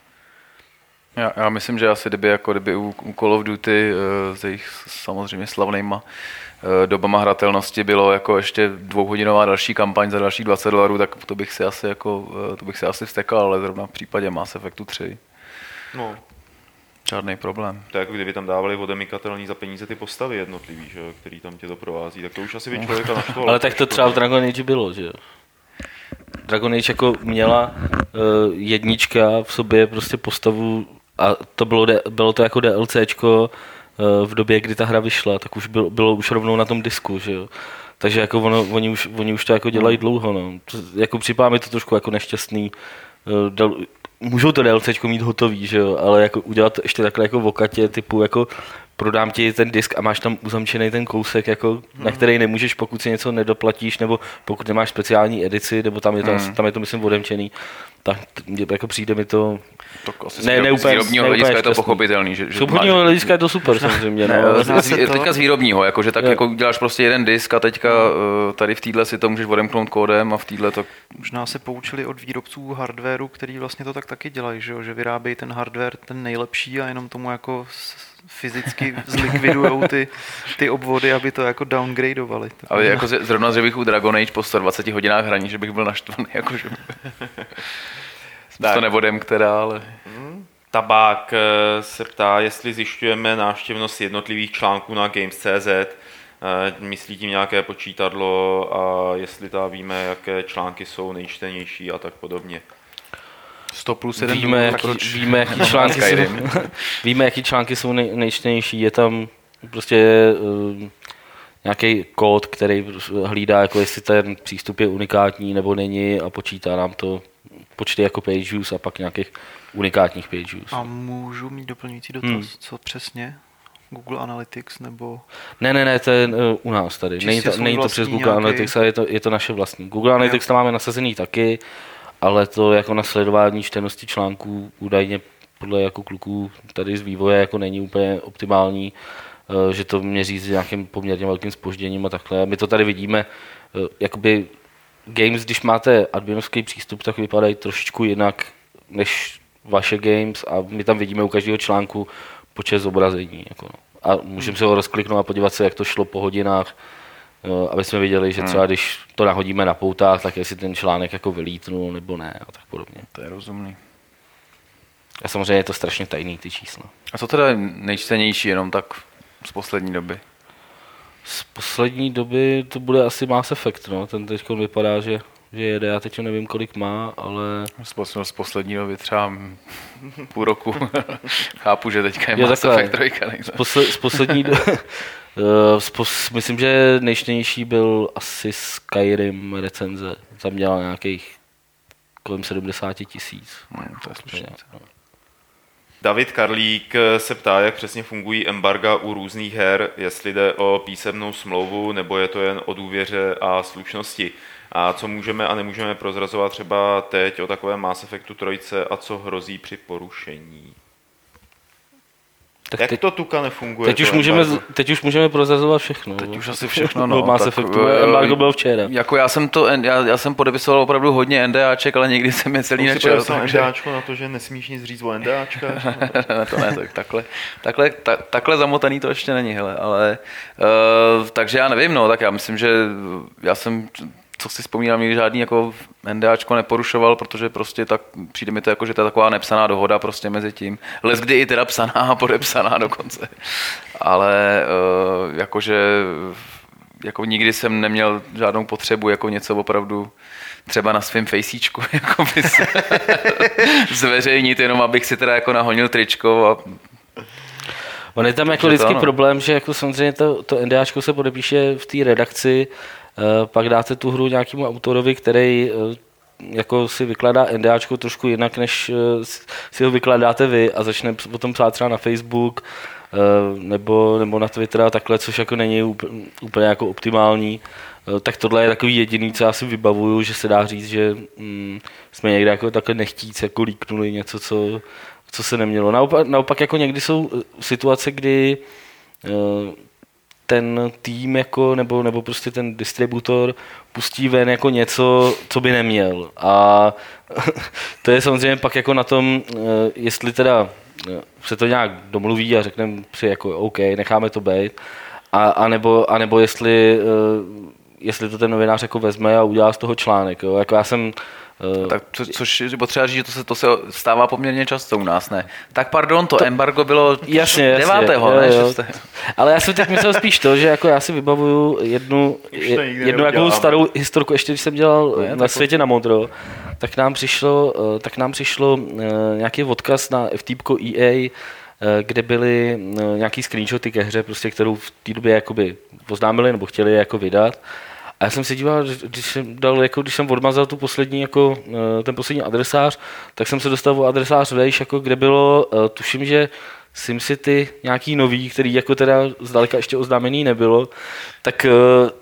já, já myslím, že asi kdyby, jako kdyby u, u Call of Duty uh, s jejich samozřejmě slavnýma uh, dobama hratelnosti bylo jako ještě dvouhodinová další kampaň za další 20 dolarů, tak to bych si asi jako, uh, to bych si asi vstekal, ale zrovna v případě Mass Effectu 3. No. Žádný problém. To je jako kdyby tam dávali odemykatelný za peníze ty postavy jednotlivý, že, který tam tě to provází, tak to už asi by člověka naštval. Ale tak to třeba v Dragon Age bylo, že jo? Dragon Age jako měla uh, jednička v sobě prostě postavu a to bylo, bylo to jako DLCčko eh, v době, kdy ta hra vyšla, tak už bylo, bylo už rovnou na tom disku, že jo. Takže jako ono, oni, už, oni už to jako dělají dlouho, no. To, jako připadá mi to trošku jako nešťastný. Můžou to DLCčko mít hotový, že jo, ale jako udělat ještě takhle jako v okatě, typu jako prodám ti ten disk a máš tam uzamčený ten kousek, jako, hmm. na který nemůžeš, pokud si něco nedoplatíš, nebo pokud nemáš speciální edici, nebo tam je to, hmm. tam je to myslím odemčený, tak jako přijde mi to tak asi ne, ne, úplně, z výrobního hlediska je to pochopitelný. Že, že z obchodního hlediska je to super samozřejmě. Ne, no. z, teďka z výrobního, jako, že tak je. jako děláš prostě jeden disk a teďka uh, tady v téhle si to můžeš odemknout kódem a v téhle to... Možná se poučili od výrobců hardwareu, který vlastně to tak taky dělají, že, že vyrábějí ten hardware ten nejlepší a jenom tomu jako fyzicky zlikvidují ty, ty obvody, aby to jako downgradeovali. Ale jako zrovna, že bych u Dragon Age po 120 hodinách hraní, že bych byl naštvaný, jako že... tak. to nevodem, která, ale... Hmm. Tabák eh, se ptá, jestli zjišťujeme návštěvnost jednotlivých článků na Games.cz, eh, myslí tím nějaké počítadlo a jestli ta víme, jaké články jsou nejčtenější a tak podobně. 100 plus 1 víme, jaký, proč? víme, jaký články jsou, víme, jaký články jsou nej, nejčtenější. Je tam prostě uh, nějaký kód, který hlídá, jako jestli ten přístup je unikátní nebo není a počítá nám to počty jako page views a pak nějakých unikátních page views. A můžu mít doplňující dotaz, hmm. co přesně? Google Analytics nebo... Ne, ne, ne, to je uh, u nás tady. Není to, není to přes Google nějaký... Analytics, ale je to, je to naše vlastní. Google Analytics tam máme nasazený taky, ale to jako na sledování čtenosti článků údajně podle jako kluků tady z vývoje jako není úplně optimální, uh, že to měří s nějakým poměrně velkým spožděním a takhle. My to tady vidíme, uh, jakoby games, když máte adminovský přístup, tak vypadají trošičku jinak než vaše games a my tam vidíme u každého článku počet zobrazení. Jako no. A můžeme se ho rozkliknout a podívat se, jak to šlo po hodinách. Eh, aby jsme viděli, že třeba když to nahodíme na poutách, tak jestli ten článek jako vylítnul nebo ne a tak podobně. To je rozumný. A samozřejmě je to strašně tajný ty čísla. A co teda je nejčtenější jenom tak z poslední doby? Z poslední doby to bude asi Mass Effect, no. ten teď vypadá, že, že jede, já teď nevím, kolik má, ale Z, pos- z poslední doby třeba půl roku. Chápu, že teďka je Jo, Mass. Effect 3. nejde. z, posle, z poslední do... Eh, z pos, myslím, že nejčtenější byl asi Skyrim recenze. Tam měla nějakých kolem 70 tisíc. Hmm, to je slušný. David Karlík se ptá, jak přesně fungují embarga u různých her, jestli jde o písemnou smlouvu, nebo je to jen o důvěře a slušnosti. A co můžeme a nemůžeme prozrazovat třeba teď o takovém Mass Effectu trojce a co hrozí při porušení. Tak Jak teď, to tuka nefunguje? teď, už můžeme, embargo? teď už můžeme prozrazovat všechno. Teď už asi všechno, No. Mass tak, Effectu. eh, Embargo bylo včera. Jako já jsem to, já, já jsem podepisoval opravdu hodně NDAček, ale nikdy jsem je celý nečel. podepsal takže- NDAčko na to, že nesmíš nic říct o NDAčka? ne, to ne, tak takhle, takhle, ta, takhle zamotaný to ještě není, hele, ale uh, takže já nevím, no, tak já myslím, že já jsem, co si vzpomínám, nikdy žádný jako NDAčko neporušoval, protože prostě tak přijde mi to jako, že to je taková nepsaná dohoda prostě mezi tím. Les kdy i teda psaná a podepsaná dokonce. Ale uh, jakože jako nikdy jsem neměl žádnou potřebu jako něco opravdu třeba na svém fejsíčku jako by se zveřejnit, jenom abych si teda jako nahonil tričko a On je tam jako to ano. problém, že jako samozřejmě to, to NDAčko se podepíše v té redakci, pak dáte tu hru nějakému autorovi, který eh, jako si vykládá NDAčko trošku jinak, než eh, si ho vykládáte vy a začne potom psát třeba na Facebook eh, nebo, nebo na Twitter a takhle, což jako není úplně, jako optimální. Eh, Tak tohle je takový jediný, co já si vybavuju, že se dá říct, že mm, jsme někde jako takhle nechtíc jako líknuli něco, co, co se nemělo. Naopak, naopak jako někdy jsou eh, situace, kdy eh, ten tým jako, nebo, nebo prostě ten distributor pustí ven jako něco, co by neměl. A to je samozřejmě pak jako na tom, eh, jestli teda eh, se to nějak domluví a řekneme si jako OK, necháme to být, a, a, nebo, a nebo jestli, eh, jestli to ten novinář jako vezme a udělá z toho článek. Jo. Jako já jsem tak, co, což je potřeba říct, že to se, to se stává poměrně často u nás, ne? Tak pardon, to, embargo bylo Jasně, jasně. devátého, jo, ne? jo. Šesté. Ale já jsem teď myslel spíš to, že jako já si vybavuju jednu, to jednu neudělám. starou historku, ještě když jsem dělal Ne, na tak světě na modro, tak nám přišlo, eh, tak nám přišlo eh, nějaký odkaz na FTP EA, eh, kde byly eh, nějaký screenshoty ke hře, prostě, kterou v té době jakoby oznámili nebo chtěli jako vydat. A já jsem se díval, když jsem, dal, jako, když jsem odmazal tu poslední, jako, eh, ten poslední adresář, tak jsem se dostal o adresář vejš, jako, kde bylo, eh, tuším, že SimCity nějaký nový, který jako teda zdaleka ještě oznámený nebylo, tak eh,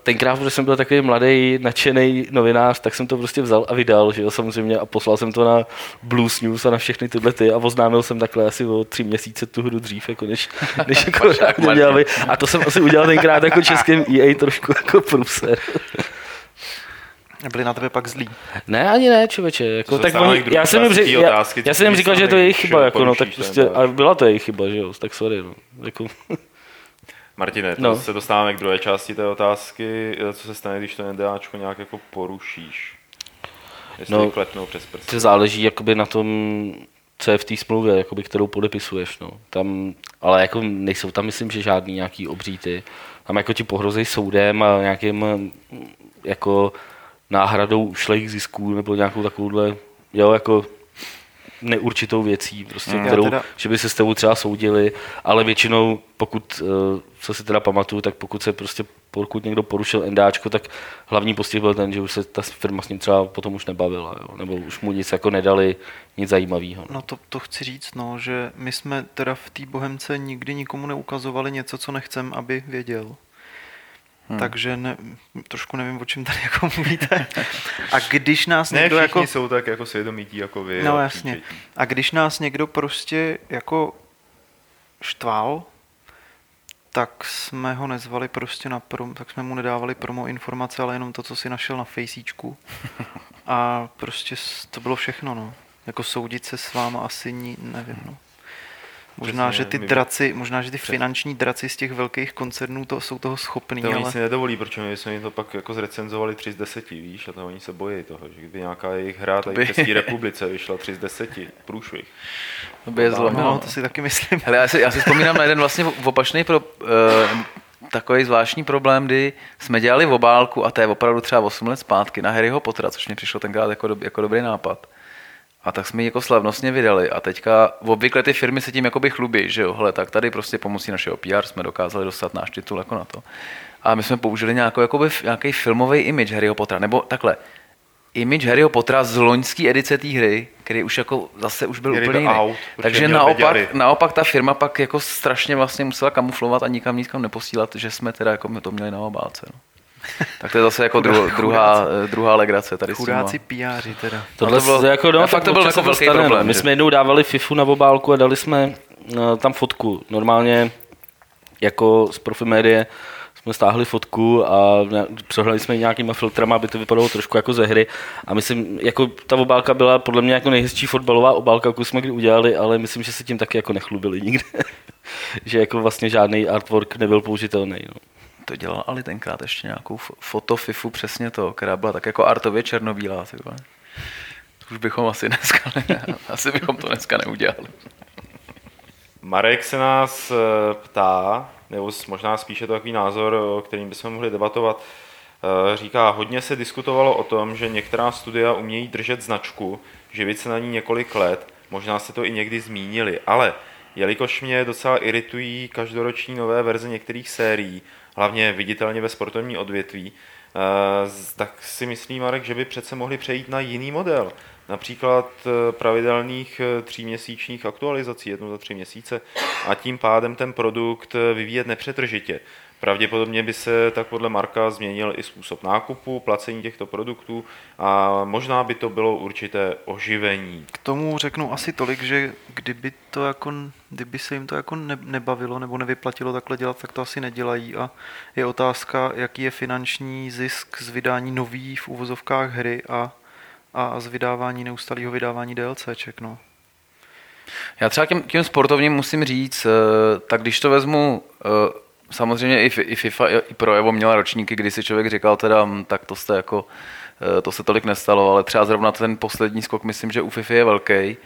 tenkrát, protože jsem byl takový mladý, nadšený novinář, tak jsem to prostě vzal a vydal, že jo, samozřejmě, a poslal jsem to na Blues News a na všechny tyhle ty a oznámil jsem takhle asi o tři měsíce tu hru dřív, jako než, než jako dělali. A to jsem asi udělal tenkrát jako českým EA trošku jako průser. Byli na tebe pak zlí. Ne, ani ne, člověče. Jako, tak oni, já jsem jim říkal, já, otázky, já jsem jim říkal, že sami to je jejich chyba, jako, no, tak prostě, ale byla to jejich chyba, že jo, tak sorry, no. Jako, Martine, to No. se dostáváme k druhé části té otázky. Co se stane, když to NDAčko nějak jako porušíš? Jestli No, no, klepnou přes prsty. to záleží jakoby na tom, co je v té smlouvě, jakoby, kterou podepisuješ. No. Tam, ale jako nejsou tam, myslím, že žádný nějaký obříty. Tam jako ti pohrozí soudem a nějakým jako náhradou ušlejch zisků nebo nějakou takovouhle, jo, jako neurčitou věcí, prostě, Já kterou, teda- že by se s tebou třeba soudili, ale většinou, pokud, eh, co si teda pamatuju, tak pokud se prostě, pokud někdo porušil NDAčko, tak hlavní postih byl ten, že už se ta firma s ním třeba potom už nebavila, jo? nebo už mu nic jako nedali, nic zajímavého. No to, to chci říct, no, že my jsme teda v té Bohemce nikdy nikomu neukazovali něco, co nechcem, aby věděl. Hmm. Takže ne, trošku nevím, o čem tady jako mluvíte. A když nás Ne někdo jako... jsou tak jako svědomití jako vy. No jasně. A když nás někdo prostě jako štval, tak jsme ho nezvali prostě na prom, tak jsme mu nedávali promo informace, ale jenom to, co si našel na fejsíčku. A prostě to bylo všechno, no. Jako soudit se s váma asi ní, nevím, no. Možná, Přesně, že ty my- draci, možná, že ty finanční draci z těch velkých koncernů to jsou toho schopný, To oni ale si nedovolí, protože my jsme jim to pak jako zrecenzovali 3 z 10, víš, a to oni se bojí toho, že kdyby nějaká jejich hra tady by- v České republice vyšla 3 z 10, průšvih. To by je zlomilo. no, to si taky myslím. Hele, já si, já si vzpomínám na jeden vlastně opačný pro, uh, takový zvláštní problém, kdy jsme dělali obálku a to je opravdu třeba 8 let zpátky na Harryho Pottera, což mě přišlo tenkrát jako, dob, jako dobrý nápad. A tak jsme ji jako slavnostně vydali a teďka obvykle ty firmy se tím jakoby chlubí, že jo, hele, tak tady prostě pomocí našeho PR jsme dokázali dostat náš titul jako na to. A my jsme použili nějakou, jakoby, nějaký filmový image Harryho Pottera, nebo takhle, image Harryho Pottera z loňské edice té hry, který už jako zase už byl Který úplně byl jiný. out, Takže naopak, naopak ta firma pak jako strašně vlastně musela kamuflovat a nikam nikam neposílat, že jsme teda jako my to měli na obálce. No. Tak to je zase jako dru, druhá, eh, druhá legrace tady. Chudáci PRi teda. Tohle to bylo- to jako, no, fakt to byl jako velký stane, no. problém, My že? jsme jednou dávali FIFU na obálku a dali jsme uh, tam fotku. Normálně jako z Profimédie jsme stáhli fotku a přehlali jsme ji nějakýma filtrama, aby to vypadalo trošku jako ze hry. A myslím, jako ta obálka byla podle mě jako nejhezčí fotbalová obálka, jakou jsme kdy udělali, ale myslím, že se tím taky jako nechlubili nikde. že jako vlastně žádný artwork nebyl použitelný. No. To dělal Ali tenkrát ještě nějakou fotofifu přesně to, která byla tak jako artově černobílá. Ty vole. To už bychom asi dneska, ne, asi bychom to dneska neudělali. Marek se nás eh, ptá, nebo možná spíše to takový názor, o kterým bychom mohli debatovat. Eh, Říká, hodně se diskutovalo o tom, že některá studia umějí držet značku, živit se na ní několik let, možná se to i někdy zmínili, ale jelikož mě docela iritují každoroční nové verze některých sérií, hlavně viditelně ve sportovní odvětví, eh, tak si myslí Marek, že by přece mohli přejít na jiný model. Například eh, pravidelných eh, tříměsíčních aktualizací, jednou za tři měsíce, a tím pádem ten produkt vyvíjet nepřetržitě. Pravděpodobně by se tak podle Marka změnil i způsob nákupu, placení těchto produktů a možná by to bylo určité oživení. K tomu řeknu asi tolik, že kdyby, to jako, kdyby se jim to jako ne, nebavilo nebo nevyplatilo takhle dělat, tak to asi nedělají a je otázka, jaký je finanční zisk z vydání nový v uvozovkách hry a, a z vydávání neustálého vydávání DLCček. No. Já třeba tím, tím sportovním musím říct, eh, tak když to vezmu, eh, samozřejmě i, i FIFA, i Pro Evo měla ročníky, kdy si člověk říkal teda, hm, tak to jste jako, eh, to se tolik nestalo, ale třeba zrovna ten poslední skok, myslím, že u FIFA je velký. Eh,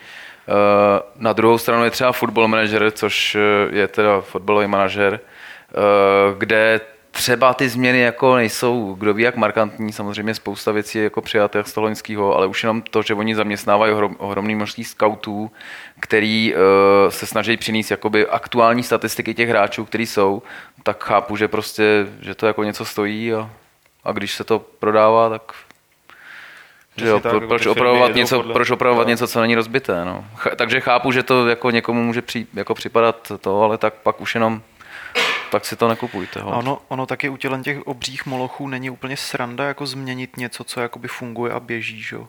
Na druhou stranu je třeba Football Manager, což eh, je teda fotbalový manažer, kde třeba ty změny jako nejsou, kdo ví, jak markantní, samozřejmě spousta věcí je jako přijatých z toho ale už jenom to, že oni zaměstnávají ohrom, ohromný množství scoutů, který uh, se snaží přinést jakoby aktuální statistiky těch hráčů, který jsou, tak chápu, že prostě, že to jako něco stojí a, a když se to prodává, tak že jo, tak, pro, jako proč, opravovat něco, podle- proč opravovat no. něco, co není rozbité. No. Ch- takže chápu, že to jako někomu může při, jako připadat to, ale tak pak už jenom tak si to nekupujte. Ho. Ono, ono taky u tělen těch obřích molochů není úplně sranda jako změnit něco, co jakoby funguje a běží, že? jo.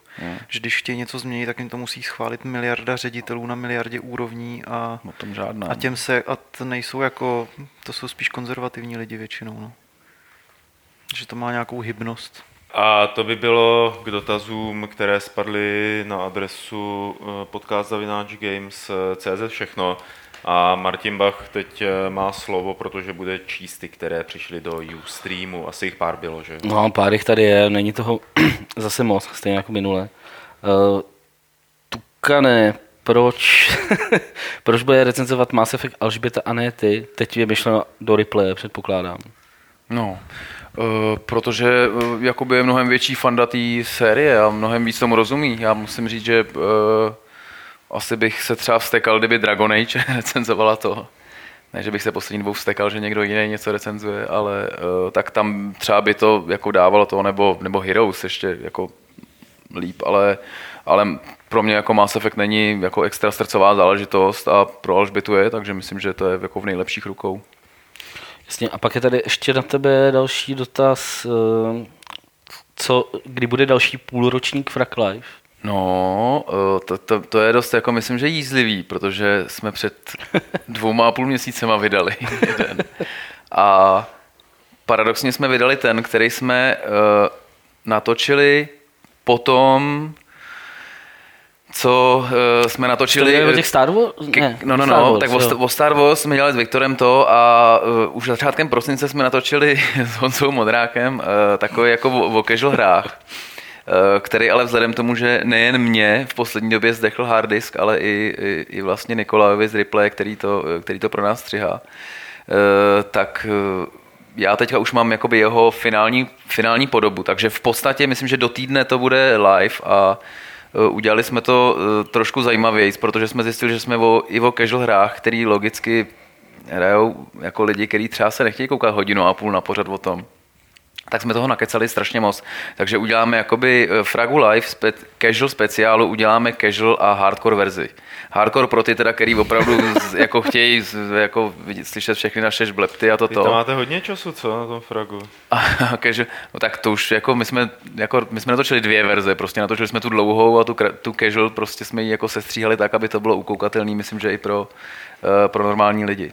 Že když chtějí něco změnit, tak jim to musí schválit miliarda ředitelů na miliardě úrovní a, O tom žádná. a těm se, a to nejsou jako, to jsou spíš konzervativní lidi většinou, no. Že to má nějakou hybnost. A to by bylo k dotazům, které spadly na adresu eh, podcast.games.cz všechno. A Martin Bach teď eh, má slovo, protože bude číst ty, které přišly do Ustreamu. Asi jich pár bylo, že? No, pár jich tady je, není toho zase moc, stejně jako minule. Uh, Tukane, proč, proč bude recenzovat Mass Effect Alžběta a ne ty? Teď je myšleno do replaye, předpokládám. No, uh, protože uh, jakoby je mnohem větší fanda té série a mnohem víc tomu rozumí. Já musím říct, že uh, asi bych se třeba vstekal, kdyby Dragon Age recenzovala to. Ne, že bych se poslední dvou vstekal, že někdo jiný něco recenzuje, ale uh, tak tam třeba by to jako dávalo to, nebo, nebo Heroes ještě jako líp, ale, ale pro mě jako Mass Effect není jako extra srdcová záležitost a pro Alžbětu je, takže myslím, že to je jako v nejlepších rukou. Jasně, a pak je tady ještě na tebe další dotaz. eh, Co, kdy bude další půlročník Frak Life? No, eh, to, to, to je dost jako myslím, že jízlivý, protože jsme před dvouma a půl měsícema vydali jeden. A paradoxně jsme vydali ten, který jsme uh, natočili potom, co uh, jsme natočili. o těch Star Wars? Ne, no, no, Star no, Wars, tak jo. o, o Star Wars jsme dělali s Viktorem to a uh, už začátkem prosince jsme natočili s Honzou Modrákem uh, takový jako o, o casual hrách, který ale vzhledem tomu, že nejen mě v poslední době zdechl hard disk, ale i, i, i vlastně Nikolajovi z Ripley, který to, který to pro nás střihá, uh, tak uh, já teďka už mám jakoby jeho finální, finální podobu, takže v podstatě myslím, že do týdne to bude live a udělali jsme to trošku zajímavěji, protože jsme zjistili, že jsme o, i o casual hrách, který logicky hrajou jako lidi, kteří třeba se nechtějí koukat hodinu a půl na pořad o tom, tak jsme toho nakecali strašně moc. Takže uděláme jakoby eh, Fragu Live spe, casual speciálu, uděláme casual a hardcore verzi. Hardcore pro ty teda, který opravdu z, jako chtějí z, jako vidět, slyšet všechny naše žblepty a Vy toto. tam máte hodně času, co, na tom fragu? A, casual, no tak to už jako my jsme, jako my jsme natočili dvě verze, prostě natočili jsme tu dlouhou a tu, tu casual prostě jsme ji jako sestříhali tak, aby to bylo ukoukatelný, myslím, že i pro, uh, pro normální lidi.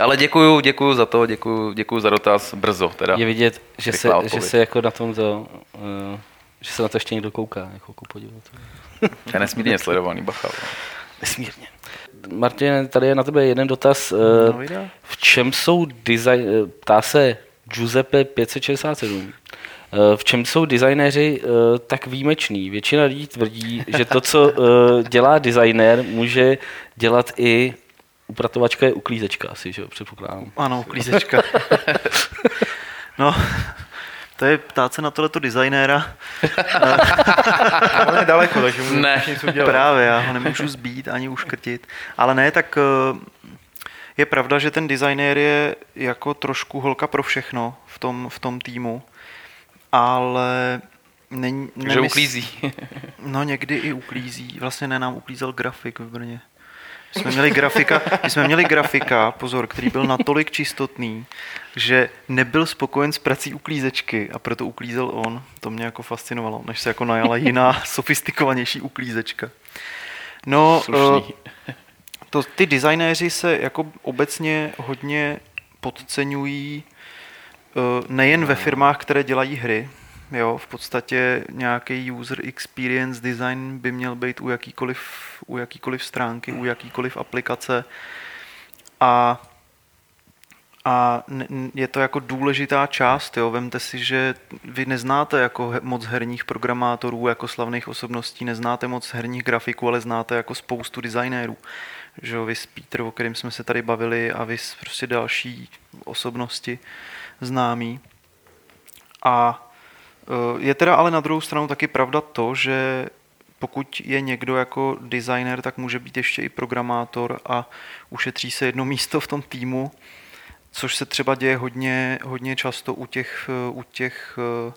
Ale děkuju, děkuju za to, děkuju, děkuju za dotaz, brzo teda. Je vidět, že se, že se jako na tomto, uh, že se na to ještě někdo kouká, jako ku podivu. To je nesmírně sledovaný, bacha. Nesmírně. Martin, tady je na tebe jeden dotaz. No, videa. v čem jsou design, eh, ptá se Giuseppe 567. Eh, V čem jsou designéři eh, tak výjimeční? Většina lidí tvrdí, že to, co eh, dělá designér, může dělat i upratovačka je uklízečka asi, že jo, předpokládám. Ano, uklízečka. no, to je ptát se na tohleto designéra. Ale je daleko, takže můžu Ne. nic udělat. Právě, já ho nemůžu zbít ani uškrtit. Ale ne, tak eh, je pravda, že ten designér je jako trošku holka pro všechno v tom, v tom týmu, ale není, Takže uklízí. No někdy i uklízí. Vlastně ne, nám uklízel grafik v Brně. My jsme měli grafika, my jsme měli grafika, pozor, který byl natolik čistotný, že nebyl spokojen s prací uklízečky a proto uklízel on. To mě jako fascinovalo, než se jako najala jiná sofistikovanější uklízečka. No, Slušný. eh, to, ty designéři se jako obecně hodně podceňují eh, nejen ve firmách, které dělají hry. Jo, v podstatě nějaký user experience design by měl být u jakýkoliv, u jakýkoliv stránky, u jakýkoliv aplikace. A a je to jako důležitá část, jo. Vemte si, že vy neznáte jako moc herních programátorů, jako slavných osobností, neznáte moc herních grafiků, ale znáte jako spoustu designérů. Že jo, vy s Peter, o kterým jsme se tady bavili, a vy s prostě další osobnosti známí. A eh, je teda ale na druhou stranu taky pravda to, že pokud je někdo jako designer, tak může být ještě i programátor a ušetří se jedno místo v tom týmu, což se třeba děje hodně, hodně často u těch, u těch eh,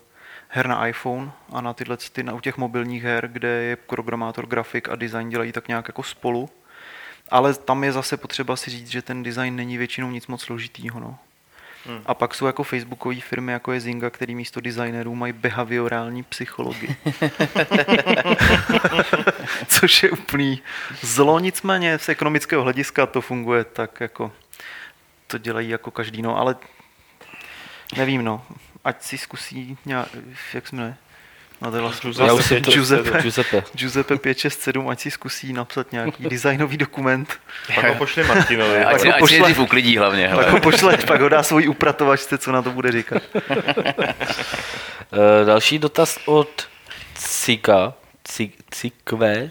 her na iPhone a na tyhle, ty, na, u těch mobilních her, kde je programátor, grafik a design dělají tak nějak jako spolu. Ale tam je zase potřeba si říct, že ten design není většinou nic moc složitýho. No. Hmm. A pak jsou jako facebookové firmy, jako je Zynga, který místo designerů mají behaviorální psychologii. Což je úplný zlo, nicméně z ekonomického hlediska to funguje tak jako to dělají jako každý, no, ale nevím, no. Ať si zkusí nějak, jak jmenuje? No, to je vlastně Já už jsem to, Giuseppe. Giuseppe. Giuseppe 567, ať si zkusí napsat nějaký designový dokument. Pak ho pošli Martinovi. Ať, ho ať pošle- nejdřív uklidí hlavně. Pak Hele. ho pošle, pak ho dá svojí upratovačce, co na to bude říkat. Eh, Další dotaz od Cika, Ci- Cikve,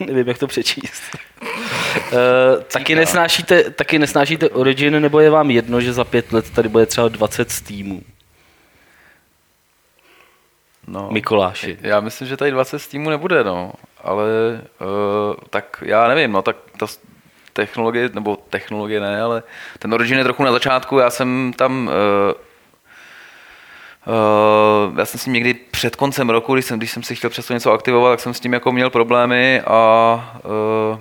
nevím, jak to přečíst. Eh, taky, nesnášíte, taky nesnášíte Origin, nebo je vám jedno, že za pět let tady bude třeba 20 Steamů? No. Mikuláši. Já myslím, že tady 20 z týmu nebude, no. Ale uh, tak já nevím, no tak ta technologie, nebo technologie ne, ale ten Origin je trochu na začátku, já jsem tam uh, Uh, já jsem s tím někdy před koncem roku, když jsem, když jsem si chtěl přesto něco aktivovat, tak jsem s tím jako měl problémy a uh,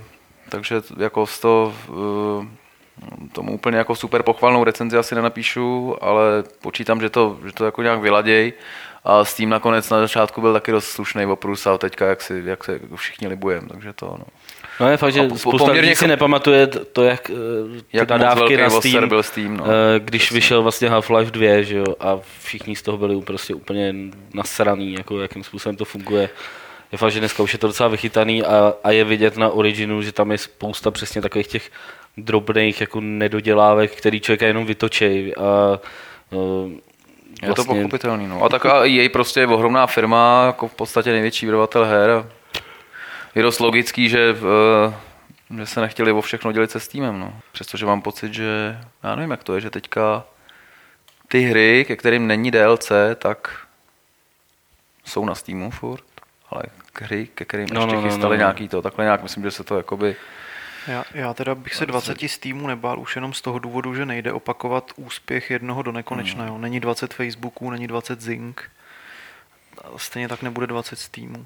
takže jako z toho uh, tomu úplně jako super pochvalnou recenzi asi nenapíšu, ale počítám, že to, že to jako nějak vyladěj. A s tím nakonec na začátku byl taky dost slušný oprus a teďka jak, si, jak se všichni libujem, takže to no. No je fakt, že po- spousta poměrně lidí si nepamatuje to, jak, eh, Jak nadávky velký na Steam, byl Steam, no. eh, když vyšel vlastně Half-Life 2, že jo, a všichni z toho byli prostě úplně nasraný, jako jakým způsobem to funguje. je fakt, že dneska už je to docela vychytaný a, a je vidět na Originu, že tam je spousta přesně takových těch drobných jako nedodělávek, který člověk jenom vytočí a uh, je to pochopitelný, no. A tak a jej prostě je ohromná firma, jako v podstatě největší vydavatel her. Je dost logický, že, že se nechtěli o všechno dělit se Steamem, no. Přestože mám pocit, že, já nevím, jak to je, že teďka ty hry, ke kterým není DLC, tak jsou na Steamu furt, ale hry, ke kterým no, ještě no, no, chystali no, no. nějaký to, takhle nějak, myslím, že se to jakoby já, já teda bych se 20 z týmu nebál už jenom z toho důvodu, že nejde opakovat úspěch jednoho do nekonečného. Hmm. Není 20 Facebooků, není 20 Zing. Stejně tak nebude 20 z týmu.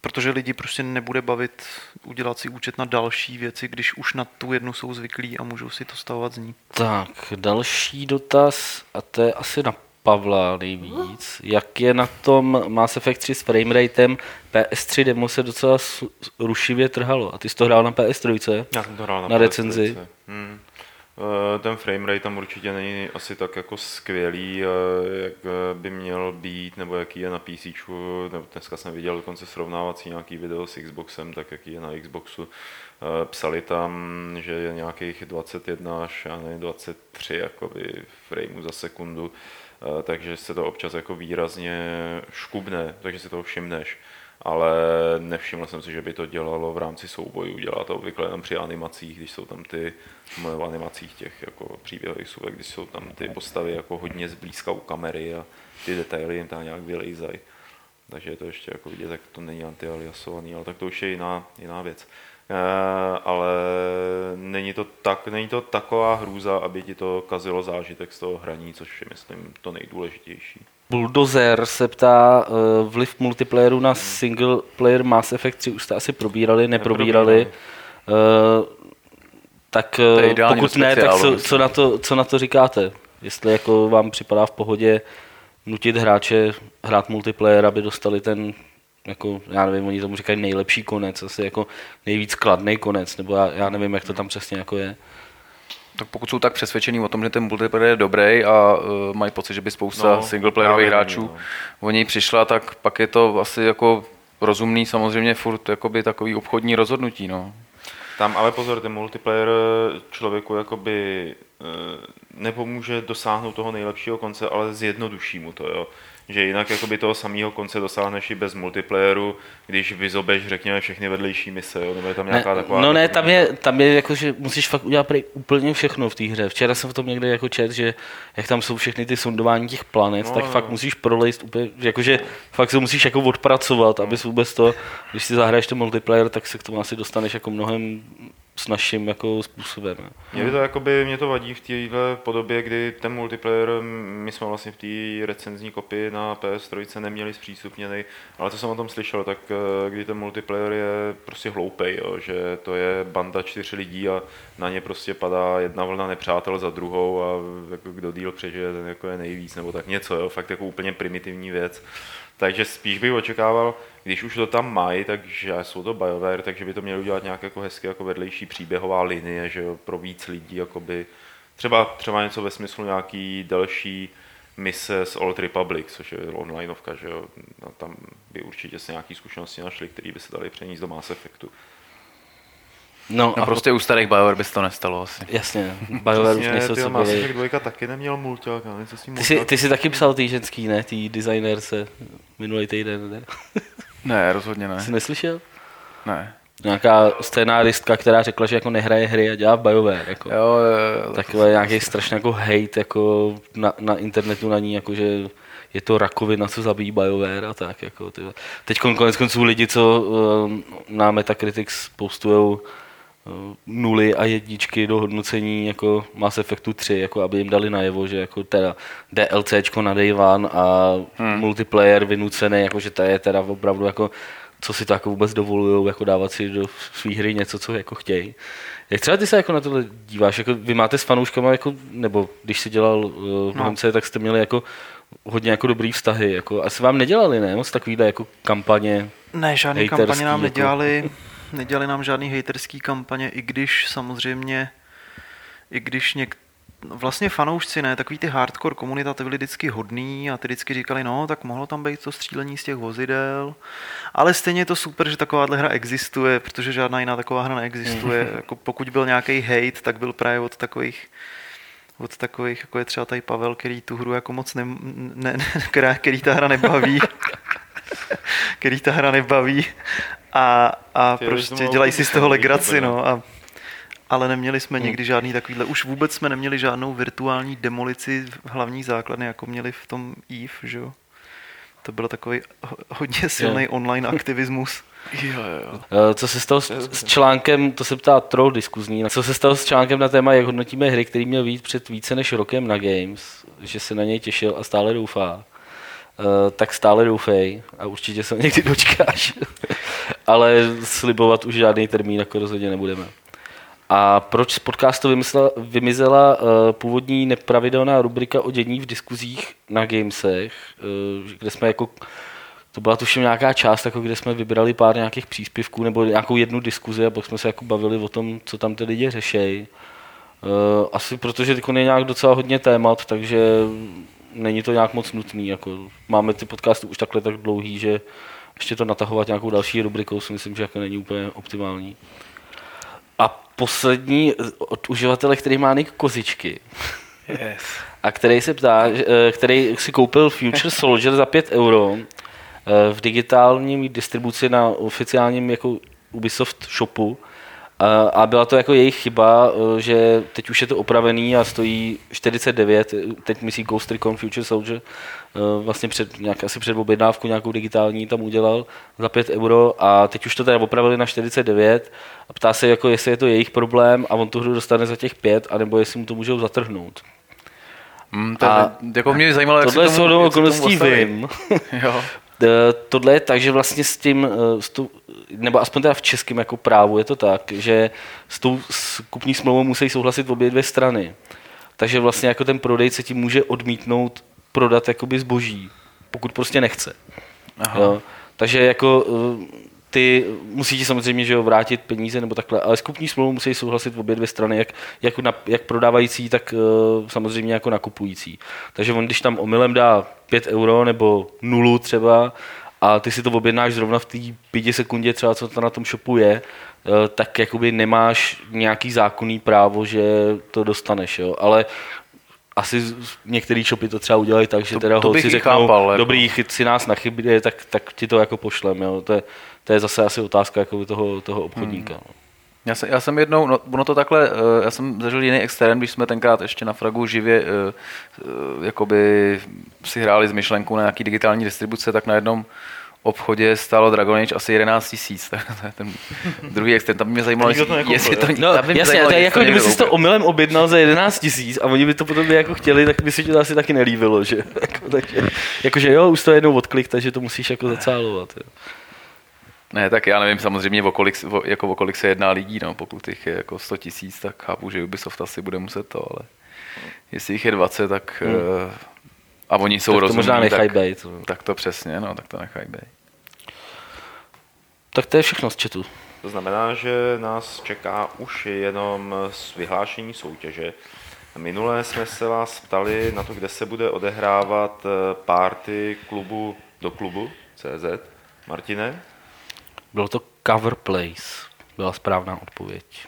Protože lidi prostě nebude bavit udělat si účet na další věci, když už na tu jednu jsou zvyklí a můžou si to stavovat z ní. Tak, další dotaz, a to je asi na Pavla nejvíc. Jak je na tom Mass Effect 3 s frameratem? PS3 demo se docela rušivě trhalo. A ty jsi to hrál na PS3? Já jsem to hrál na, na recenzi. Hmm. Eh, ten framerate tam určitě není asi tak jako skvělý, eh, jak eh, by měl být, nebo jaký je na PC. Dneska jsem viděl dokonce srovnávací nějaký video s Xboxem, tak jaký je na Xboxu. Psali tam, že je nějakých 21 až já nevím, 23 jakoby frameů za sekundu takže se to občas jako výrazně škubne, takže si to všimneš. Ale nevšiml jsem si, že by to dělalo v rámci soubojů. Dělá to obvykle jenom při animacích, když jsou tam ty v animacích těch jako příběhových suvek, když jsou tam ty postavy jako hodně zblízka u kamery a ty detaily jim tam nějak vylejzají. Takže je to ještě jako vidět, tak to není antialiasovaný, ale tak to už je jiná, jiná věc. Eh, ale není to, tak, není to taková hrůza, aby ti to kazilo zážitek z toho hraní, což je, myslím, to nejdůležitější. Bulldozer se ptá, uh, vliv multiplayeru na single player Mass Effect 3 už jste asi probírali, neprobírali. Uh, tak uh, pokud ne, tak co, co, na to, co na to říkáte? Jestli jako vám připadá v pohodě nutit hráče hrát multiplayer, aby dostali ten jako, já nevím, oni tomu říkají nejlepší konec, asi jako nejvíc kladný konec, nebo já, já nevím, jak to tam přesně jako je. Tak pokud jsou tak přesvědčení o tom, že ten multiplayer je dobrý a uh, mají pocit, že by spousta no, singleplayerových hráčů no. o něj přišla, tak pak je to asi jako rozumný samozřejmě furt jakoby takový obchodní rozhodnutí. No. Tam ale pozor, ten multiplayer člověku jakoby nepomůže dosáhnout toho nejlepšího konce, ale zjednoduší mu to. Jo že jinak jakoby toho samého konce dosáhneš i bez multiplayeru, když vyzobeš, řekněme, všechny vedlejší mise, jo? nebo je tam nějaká ne, taková... No ne, tam je, tam je jako, že musíš fakt udělat úplně všechno v té hře. Včera jsem v tom někde jako čet, že jak tam jsou všechny ty sondování těch planet, no, tak no. fakt musíš prolejst úplně, jakože fakt se musíš jako odpracovat, no. abys vůbec to, když si zahraješ ten multiplayer, tak se k tomu asi dostaneš jako mnohem s naším jako způsobem. Mě to jakoby, mě to vadí v téhle podobě, kdy ten multiplayer, my jsme vlastně v té recenzní kopii na PS3 neměli zpřístupněný, ale co jsem o tom slyšel, tak eh, kdy ten multiplayer je prostě hloupej, jo, že to je banda čtyř lidí a na ně prostě padá jedna vlna nepřátel za druhou a jako kdo díl přežije, ten jako je nejvíc, nebo tak něco, jo, fakt jako úplně primitivní věc. Takže spíš bych očekával, když už to tam mají, takže jsou to BioWare, takže by to měli udělat nějak jako hezky jako vedlejší příběhová linie, že jo, pro víc lidí, jakoby, třeba, třeba něco ve smyslu nějaký další mise z Old Republic, což je onlineovka, že jo, no, tam by určitě se nějaké zkušenosti našli, které by se dali přenést do Mass Effectu. No, no a prostě u starých BioWare by se to nestalo asi. Jasně, BioWare už nejsou co Mass Effect 2 taky neměl mulťák, co s ním ty, jsi, ty jsi taky psal ty ženský, ne? Ty designerce minulý týden, ne? Ne, rozhodně ne. Jsi neslyšel? Ne. Nějaká scénáristka, která řekla, že jako nehraje hry a dělá v BioWare. Jako. Jo, jo, jo, Takové nějaký strašně jako hate jako na, na, internetu na ní, jako že je to rakovina, co zabíjí BioWare a tak. Jako, Teď konec konců lidi, co uh, na Metacritics postujou Eh, nuly a jedničky do hodnocení jako Mass Effectu 3, jako aby jim dali najevo, že jako teda DLCčko na Day One a hmm. multiplayer vynucený, jako že to je teda opravdu jako co si to jako vůbec dovolují, jako dávat si do své hry něco, co jako chtějí. Jak třeba ty se jako na tohle díváš? Jako vy máte s fanouškama, jako, nebo když jsi dělal uh, v no. tak jste měli jako hodně jako dobrý vztahy. Jako, asi vám nedělali, ne? Moc takovýhle jako kampaně Ne, žádný kampaně nám jako... nedělali nám žádný haterský kampaně, i když samozřejmě, i když něk, vlastně fanoušci, ne, takový ty hardcore komunita, ty byli vždycky hodný a ty vždycky říkali, no, tak mohlo tam být to střílení z těch vozidel, ale stejně je to super, že takováhle hra existuje, protože žádná jiná taková hra neexistuje. jako pokud byl nějaký hate, tak byl právě od takových od takových, jako je třeba tady Pavel, který tu hru jako moc ne, ne, ne která, který ta hra nebaví. Který ta hra nebaví a, a Ty, prostě dělají si z toho legraci, no. A, ale neměli jsme nikdy žádný takovýhle, už vůbec jsme neměli žádnou virtuální demolici hlavní základny, jako měli v tom EVE, že jo. To byl takový hodně silný online aktivismus. Jo, jo. Eh, Co se stalo s, s článkem, to se ptá troll diskuzní, co se stalo s článkem na téma, jak hodnotíme hry, který měl být před více než rokem na Games, že se na něj těšil a stále doufá. Uh, tak stále doufej a určitě se někdy dočkáš. Ale slibovat už žádný termín jako rozhodně nebudeme. A proč z podcastu vymyslela, vymizela uh, původní nepravidelná rubrika o dění v diskuzích na Gamesech, uh, kde jsme jako to byla tuším nějaká část, jako kde jsme vybrali pár nějakých příspěvků nebo nějakou jednu diskuzi a pak jsme se jako bavili o tom, co tam ty lidi řešejí. Uh, asi protože teď je nějak docela hodně témat, takže není to nějak moc nutný. Jako máme ty podcasty už takhle tak dlouhý, že ještě to natahovat nějakou další rubrikou si myslím, že jako není úplně optimální. A poslední eh, od uživatele, který má nick Kozičky. Yes. A který se ptá, eh, který si koupil Future Soldier za 5 euro eh, v digitální distribuci na oficiálním jako Ubisoft shopu. A, a byla to jako jejich chyba, eh, že teď už je to opravený a stojí 49, eh, teď myslí Ghost Recon Future Soldier, eh, vlastně před, nějak, asi před objednávku nějakou digitální tam udělal za 5 euro a teď už to teda opravili na 49 a ptá se, jako, jestli je to jejich problém a on tu hru dostane za těch 5, anebo jestli mu to můžou zatrhnout. Mm, to, A jako mě zajímalo, jak Tohle se jsou tomu, okolností vím. Jo. Tohle je tak, že vlastně s tím, s tou, nebo aspoň teda v českém jako právu je to tak, že s tou kupní smlouvou musí souhlasit obě dvě strany. Takže vlastně jako ten prodejce ti může odmítnout prodat jakoby zboží, pokud prostě nechce. Aha. Jo. Takže jako eh, ty musí ti samozřejmě že jo, vrátit peníze nebo takhle, ale s kupní smlouvou musí souhlasit obě dvě strany, jak, jak, na, jak prodávající, tak eh, samozřejmě jako nakupující. Takže on, když tam omylem dá 5 euro nebo nulu třeba a ty si to objednáš zrovna v té pěti sekundě třeba, co to na tom shopu je, eh, tak jakoby nemáš nějaký zákonný právo, že to dostaneš, jo. ale asi některý shopy to třeba udělají tak, že To- teda to bych holci i řeknou, chápal, jako. dobrý, chyt si nás na chybě, tak, tak ti to jako pošlem, jo. To, je, to je zase asi otázka jako toho, toho obchodníka. Hmm. no. Já jsem, já jsem jednou, no, ono to takhle, eh, já jsem zažil jiný extrém, když jsme tenkrát ještě na Fragu živě eh, eh, jakoby si hráli z myšlenkou na nějaký digitální distribuce, tak na jednom obchodě stálo Dragon Age asi 11 tisíc. To je ten druhý extrém. Tam by mě zajímalo, Nikdo to jestli, nekoupil, jestli to? No, jasně, zajímalo, to je jestli jako kdyby si to omylem objednal za 11 tisíc a oni by to potom jako chtěli, tak by si to asi taky nelíbilo, že? Jako, takže, jakože jo, už to jednou odklik, takže to musíš jako zacálovat. Jo. Ne, tak já nevím samozřejmě, o kolik, o, jako o kolik se jedná lidí, no, pokud jich je jako 100 tisíc, tak chápu, že Ubisoft asi bude muset to, ale jestli jich je 20, tak hmm. a oni jsou Tak to rozumní, možná nechají tak, být. no. tak to přesně, no, tak to nechají být. Tak to je všechno z chatu. To znamená, že nás čeká už jenom s vyhlášení soutěže. Minule jsme se vás ptali na to, kde se bude odehrávat eh, party klubu do klubu CZ. Martine? Bylo to Cover Place, byla správná odpověď.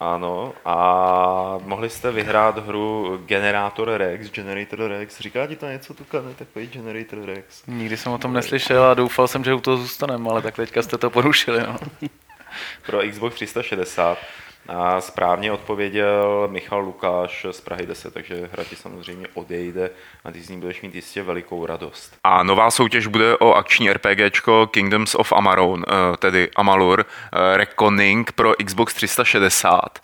Ano, a mohli jste vyhrát hru Generator Rex, Generator Rex. Říká ti to něco, Tukane, takový Generator Rex? Nikdy jsem o tom neslyšel a doufal jsem, že u toho zůstaneme, ale tak teďka jste to porušili. No. pro Xbox 360. A správně odpověděl Michal Lukáš z Prahy 10, takže hra ti samozřejmě odejde a ty z ní budeš mít jistě velikou radost. A nová soutěž bude o akční RPGčko Kingdoms of Amarone, eh, tedy Amalur, eh, Reckoning pro Xbox 360.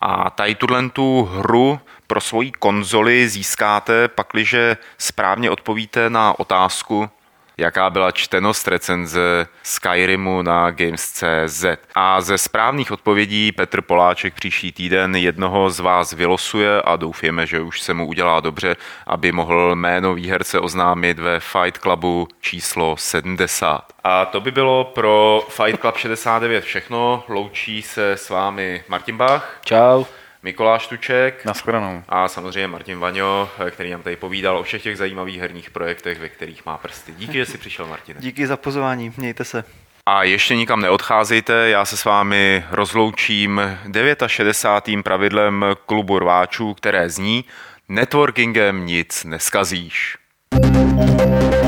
A tady tuhle tu hru pro svoji konzoli získáte, pakliže správně odpovíte na otázku, jaká byla čtenost recenze Skyrimu na Games.cz. A ze správných odpovědí Petr Poláček příští týden jednoho z vás vylosuje a doufáme, že už se mu udělá dobře, aby mohl jméno výherce oznámit ve Fight Clubu číslo 70. A to by bylo pro Fight Club 69 všechno. Loučí se s vámi Martin Bach Čau. Mikoláš Tuček Naschledanou. a samozřejmě Martin Vaňo, který nám tady povídal o všech těch zajímavých herních projektech, ve kterých má prsty. Díky, že jsi přišel, Martin. Díky za pozvání, mějte se. A ještě nikam neodcházejte, já se s vámi rozloučím 69. pravidlem klubu rváčů, které zní Networkingem nic neskazíš. thank you